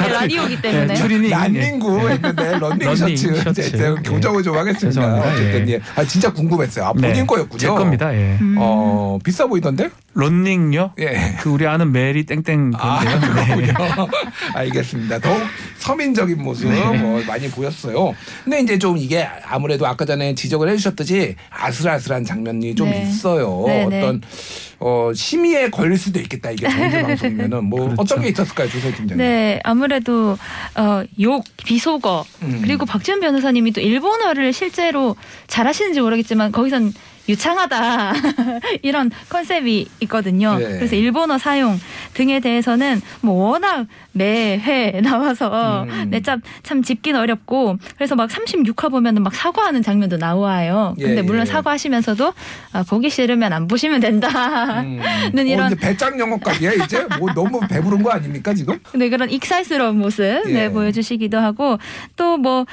Speaker 7: 라디오기 때문에.
Speaker 6: 네, 추리닝
Speaker 2: 란닝구 했는데 런닝, 셔츠. 제가 교정을 좀 하겠습니다.
Speaker 6: 죄송합니다.
Speaker 2: 어쨌든
Speaker 6: 예.
Speaker 2: 예. 아 진짜 궁금했어요. 아, 본인
Speaker 6: 네,
Speaker 2: 거였군요.
Speaker 6: 제 겁니다. 예.
Speaker 7: 음.
Speaker 2: 어 비싸 보이던데?
Speaker 6: 런닝요?
Speaker 2: 예.
Speaker 6: 그 우리 아는 메리 땡땡
Speaker 2: 아,
Speaker 6: 건데요. 네.
Speaker 2: 그렇군요. 알겠습니다. 더욱 서민적인 모습
Speaker 6: 네.
Speaker 2: 뭐 많이 보였어요. 근데 이제 좀 이게 아무래도 아까 전에 지적을 해주셨듯이 아슬아슬한 장면이 좀
Speaker 7: 네.
Speaker 2: 있어요.
Speaker 7: 네, 네.
Speaker 2: 어떤 어, 심의에 걸릴 수도 있겠다. 이게 정규 방송이면은 뭐
Speaker 6: 그렇죠.
Speaker 2: 어떤 게 있었을까요, 조설 팀장님?
Speaker 7: 네, 아무래도 어, 욕, 비속어
Speaker 2: 음.
Speaker 7: 그리고 박지원 변호사님이 또 일본어를 실제로 잘하시는지 모르겠지만 거기선 유창하다 이런 컨셉이 있거든요.
Speaker 2: 네.
Speaker 7: 그래서 일본어 사용 등에 대해서는 뭐 워낙 매회 나와서
Speaker 2: 음.
Speaker 7: 네, 참, 참 짚긴 어렵고 그래서 막 36화 보면은 막 사과하는 장면도 나와요. 근데
Speaker 2: 예,
Speaker 7: 물론
Speaker 2: 예.
Speaker 7: 사과하시면서도 아, 보기 싫으면 안 보시면 된다.
Speaker 2: 음.
Speaker 7: 는
Speaker 2: 어,
Speaker 7: 이런
Speaker 2: 이제 배짱 영어까지야 이제 뭐 너무 배부른 거 아닙니까 지금?
Speaker 7: 네, 그런 익살스러운 모습
Speaker 2: 예.
Speaker 7: 네, 보여주시기도 하고 또뭐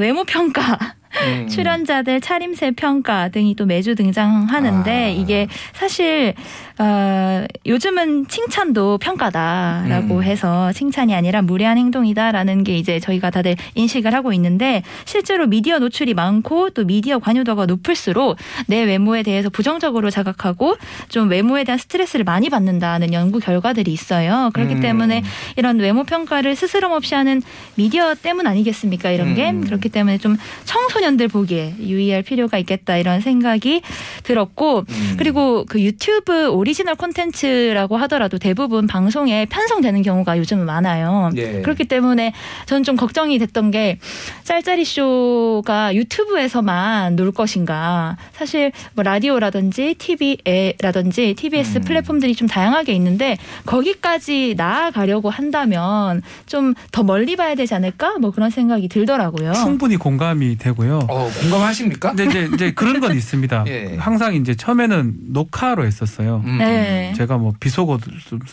Speaker 7: 외모 평가
Speaker 2: 음.
Speaker 7: 출연자들 차림새 평가 등이 또 매주 등장하는데
Speaker 2: 아.
Speaker 7: 이게 사실 어, 요즘은 칭찬도 평가다라고
Speaker 2: 음.
Speaker 7: 해서 칭찬이 아니라 무례한 행동이다라는 게 이제 저희가 다들 인식을 하고 있는데 실제로 미디어 노출이 많고 또 미디어 관여도가 높을수록 내 외모에 대해서 부정적으로 자각하고 좀 외모에 대한 스트레스를 많이 받는다는 연구 결과들이 있어요. 그렇기
Speaker 2: 음.
Speaker 7: 때문에 이런 외모 평가를 스스럼 없이 하는 미디어 때문 아니겠습니까? 이런 게
Speaker 2: 음.
Speaker 7: 그렇기 때문에 좀 청소 년들 보기에 유의할 필요가 있겠다 이런 생각이 들었고
Speaker 2: 음.
Speaker 7: 그리고 그 유튜브 오리지널 콘텐츠라고 하더라도 대부분 방송에 편성되는 경우가 요즘은 많아요.
Speaker 2: 예.
Speaker 7: 그렇기 때문에 저는 좀 걱정이 됐던 게 짤짤이 쇼가 유튜브에서만 놀 것인가. 사실 뭐 라디오라든지 TV라든지 TBS
Speaker 2: 음.
Speaker 7: 플랫폼들이 좀 다양하게 있는데 거기까지 나아가려고 한다면 좀 더 멀리 봐야 되지 않을까? 뭐 그런 생각이 들더라고요.
Speaker 6: 충분히 공감이 되고요.
Speaker 2: 어, 공감하십니까?
Speaker 6: 근데 이제, 이제 그런 건 있습니다.
Speaker 2: 예.
Speaker 6: 항상 이제 처음에는 녹화로 했었어요.
Speaker 2: 음.
Speaker 7: 네.
Speaker 6: 제가 뭐 비속어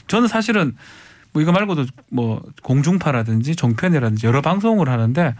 Speaker 6: 저는 사실은 뭐 이거 말고도 뭐 공중파라든지 종편이라든지 여러 방송을 하는데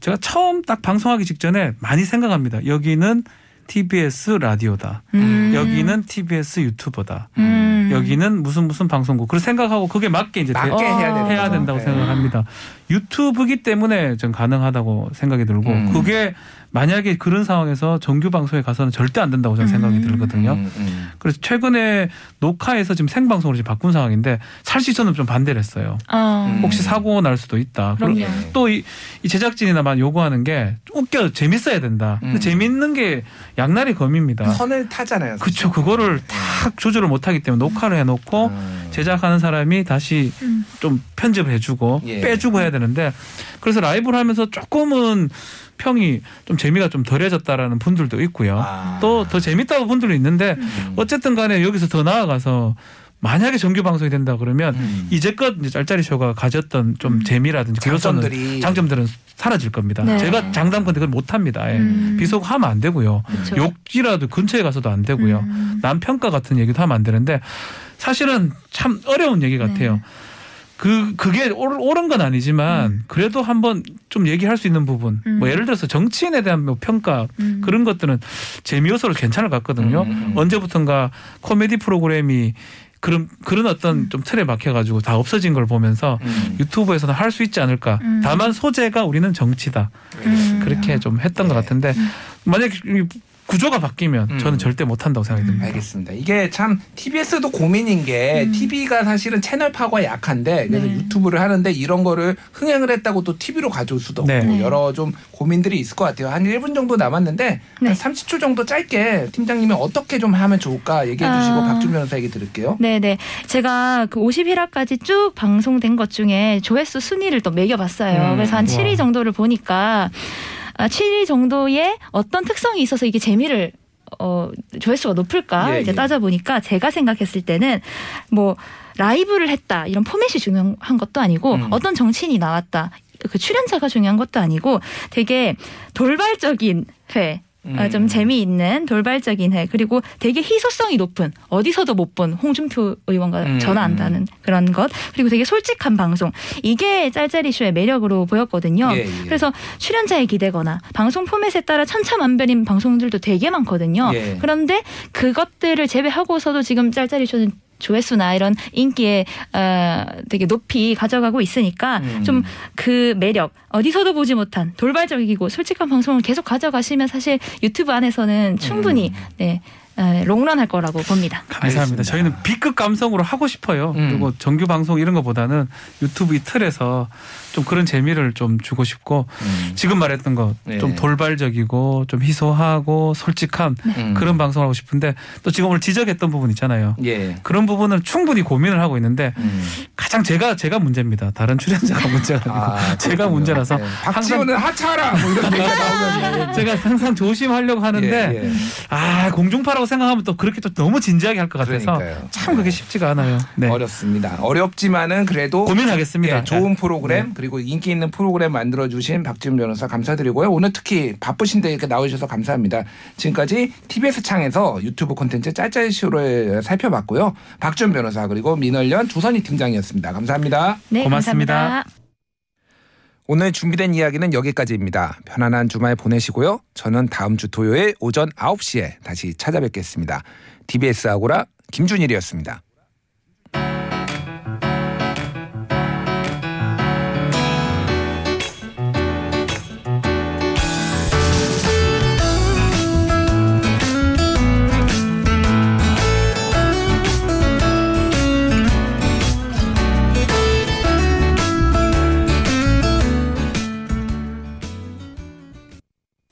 Speaker 6: 제가 처음 딱 방송하기 직전에 많이 생각합니다. 여기는 TBS 라디오다.
Speaker 7: 음.
Speaker 6: 여기는 TBS 유튜버다.
Speaker 7: 음.
Speaker 6: 여기는 무슨 무슨 방송국. 그걸 생각하고 그게 맞게 이제
Speaker 2: 맞게
Speaker 6: 대-
Speaker 2: 해야
Speaker 6: 해야. 된다고
Speaker 2: 네.
Speaker 6: 생각을 합니다. 유튜브기 때문에 전 가능하다고 생각이 들고
Speaker 2: 음.
Speaker 6: 그게 만약에 그런 상황에서 정규 방송에 가서는 절대 안 된다고 저는 생각이
Speaker 7: 음.
Speaker 6: 들거든요.
Speaker 2: 음, 음.
Speaker 6: 그래서 최근에 녹화해서 지금 생방송으로 지금 바꾼 상황인데 사실 저는 좀 반대를 했어요.
Speaker 7: 어.
Speaker 2: 음.
Speaker 6: 혹시 사고 날 수도 있다.
Speaker 7: 그럼요.
Speaker 6: 또이 이 제작진이나 만 요구하는 게 웃겨 재밌어야 된다.
Speaker 2: 음.
Speaker 6: 재밌는 게 양날의 검입니다.
Speaker 2: 선을 타잖아요.
Speaker 6: 그렇죠. 그거를 딱 조절을 못하기 때문에 녹화를 해놓고
Speaker 2: 음.
Speaker 6: 제작하는 사람이 다시
Speaker 7: 음.
Speaker 6: 좀 편집을 해주고
Speaker 2: 예.
Speaker 6: 빼주고 해야 되는데 그래서 라이브를 하면서 조금은 평이 좀 재미가 좀 덜해졌다라는 분들도 있고요.
Speaker 2: 아.
Speaker 6: 또더 재밌다고 분들도 있는데
Speaker 2: 음.
Speaker 6: 어쨌든 간에 여기서 더 나아가서 만약에 정규 방송이 된다 그러면
Speaker 2: 음.
Speaker 6: 이제껏 이제 짤짤이 쇼가 가졌던 좀 재미라든지 그 요소는
Speaker 2: 장점들이
Speaker 6: 장점들은 사라질 겁니다.
Speaker 7: 네.
Speaker 6: 제가 장담컨대 그걸 못 합니다. 예.
Speaker 7: 음.
Speaker 6: 비속하면 안 되고요.
Speaker 7: 그렇죠.
Speaker 6: 욕지라도 근처에 가서도 안 되고요.
Speaker 7: 음.
Speaker 6: 남평가 같은 얘기도 하면 안 되는데 사실은 참 어려운 얘기 같아요.
Speaker 7: 네.
Speaker 6: 그 그게 옳- 옳은 건 아니지만 그래도 한번 좀 얘기할 수 있는 부분.
Speaker 7: 음.
Speaker 6: 뭐 예를 들어서 정치인에 대한 뭐 평가
Speaker 7: 음.
Speaker 6: 그런 것들은 재미 요소를 괜찮을 것 같거든요.
Speaker 2: 음, 음.
Speaker 6: 언제부턴가 코미디 프로그램이 그런 그런 어떤 좀 틀에 막혀 가지고 다 없어진 걸 보면서
Speaker 2: 음.
Speaker 6: 유튜브에서는 할 수 있지 않을까.
Speaker 7: 음.
Speaker 6: 다만 소재가 우리는 정치다.
Speaker 7: 음.
Speaker 6: 그렇게 좀 했던 것
Speaker 2: 네.
Speaker 6: 같은데 만약에 이 구조가 바뀌면
Speaker 2: 음.
Speaker 6: 저는 절대 못한다고 생각이 듭니다.
Speaker 2: 알겠습니다. 이게 참 TBS도 고민인 게
Speaker 7: 음.
Speaker 2: TV가 사실은 채널 파고가 약한데 그래서
Speaker 7: 네.
Speaker 2: 유튜브를 하는데 이런 거를 흥행을 했다고 또 TV로 가져올 수도 없고
Speaker 6: 네.
Speaker 7: 네.
Speaker 2: 여러 좀 고민들이 있을 것 같아요. 한 1분 정도 남았는데
Speaker 7: 네.
Speaker 2: 한 30초 정도 짧게 팀장님이 어떻게 좀 하면 좋을까 얘기해 주시고
Speaker 7: 아.
Speaker 2: 박준 변호사 얘기 들을게요.
Speaker 7: 네네. 제가 그 50일화까지 쭉 방송된 것 중에 조회수 순위를 또 매겨봤어요.
Speaker 2: 음.
Speaker 7: 그래서 한
Speaker 6: 우와.
Speaker 7: 7위 정도를 보니까 아, 7위 정도의 어떤 특성이 있어서 이게 재미를 어, 조회수가 높을까
Speaker 2: 예,
Speaker 7: 이제
Speaker 2: 예.
Speaker 7: 따져보니까 제가 생각했을 때는 뭐 라이브를 했다 이런 포맷이 중요한 것도 아니고
Speaker 2: 음.
Speaker 7: 어떤 정치인이 나왔다 그 출연자가 중요한 것도 아니고 되게 돌발적인 회 어,
Speaker 2: 음.
Speaker 7: 좀 재미있는 돌발적인 회 그리고 되게 희소성이 높은 어디서도 못 본 홍준표 의원과
Speaker 2: 음.
Speaker 7: 전화한다는 그런 것 그리고 되게 솔직한 방송 이게 짤짤이 쇼의 매력으로 보였거든요.
Speaker 2: 예, 예.
Speaker 7: 그래서 출연자에 기대거나 방송 포맷에 따라 천차만별인 방송들도 되게 많거든요.
Speaker 2: 예.
Speaker 7: 그런데 그것들을 제외하고서도 지금 짤짤이 쇼는 조회수나 이런 인기에 어, 되게 높이 가져가고 있으니까
Speaker 2: 음.
Speaker 7: 좀그 매력 어디서도 보지 못한 돌발적이고 솔직한 방송을 계속 가져가시면 사실 유튜브 안에서는 충분히
Speaker 2: 음.
Speaker 7: 네 에, 롱런 할 거라고 봅니다.
Speaker 6: 감사합니다.
Speaker 2: 알겠습니다.
Speaker 6: 저희는 B급 감성으로 하고 싶어요.
Speaker 2: 음.
Speaker 6: 그리고 정규 방송 이런 것보다는 유튜브 이 틀에서 좀 그런 재미를 좀 주고 싶고
Speaker 2: 음.
Speaker 6: 지금 말했던 거좀
Speaker 2: 네.
Speaker 6: 돌발적이고 좀 희소하고 솔직한
Speaker 2: 음.
Speaker 6: 그런 방송을 하고 싶은데 또 지금 오늘 지적했던 부분 있잖아요.
Speaker 2: 예.
Speaker 6: 그런 부분은 충분히 고민을 하고 있는데
Speaker 2: 음.
Speaker 6: 가장 제가 제가 문제입니다. 다른 출연자가 문제가 아니고
Speaker 2: 아,
Speaker 6: 제가
Speaker 2: 그렇군요.
Speaker 6: 문제라서
Speaker 2: 네. 박지원은 하차하라 뭐 이런 얘기가 나오면
Speaker 6: 제가 항상 조심하려고 하는데
Speaker 2: 예, 예.
Speaker 6: 아 공중파라고 생각하면 또 그렇게 또 너무 진지하게 할 것 같아서
Speaker 2: 그러니까요.
Speaker 6: 참 그게 쉽지가 않아요. 네.
Speaker 2: 어렵습니다. 어렵지만은 그래도
Speaker 6: 고민하겠습니다.
Speaker 2: 예, 좋은
Speaker 6: 네.
Speaker 2: 프로그램 그리고 인기 있는 프로그램 만들어 주신 박지훈 변호사 감사드리고요. 오늘 특히 바쁘신데 이렇게 나오셔서 감사합니다. 지금까지 TBS 창에서 유튜브 콘텐츠 짤짤쇼를 살펴봤고요. 박지훈 변호사 그리고 민월련 조선희 팀장이었습니다. 감사합니다.
Speaker 7: 네,
Speaker 6: 고맙습니다.
Speaker 7: 감사합니다.
Speaker 2: 오늘 준비된 이야기는 여기까지입니다. 편안한 주말 보내시고요. 저는 다음 주 토요일 오전 9시에 다시 찾아뵙겠습니다. TBS 아고라 김준일이었습니다.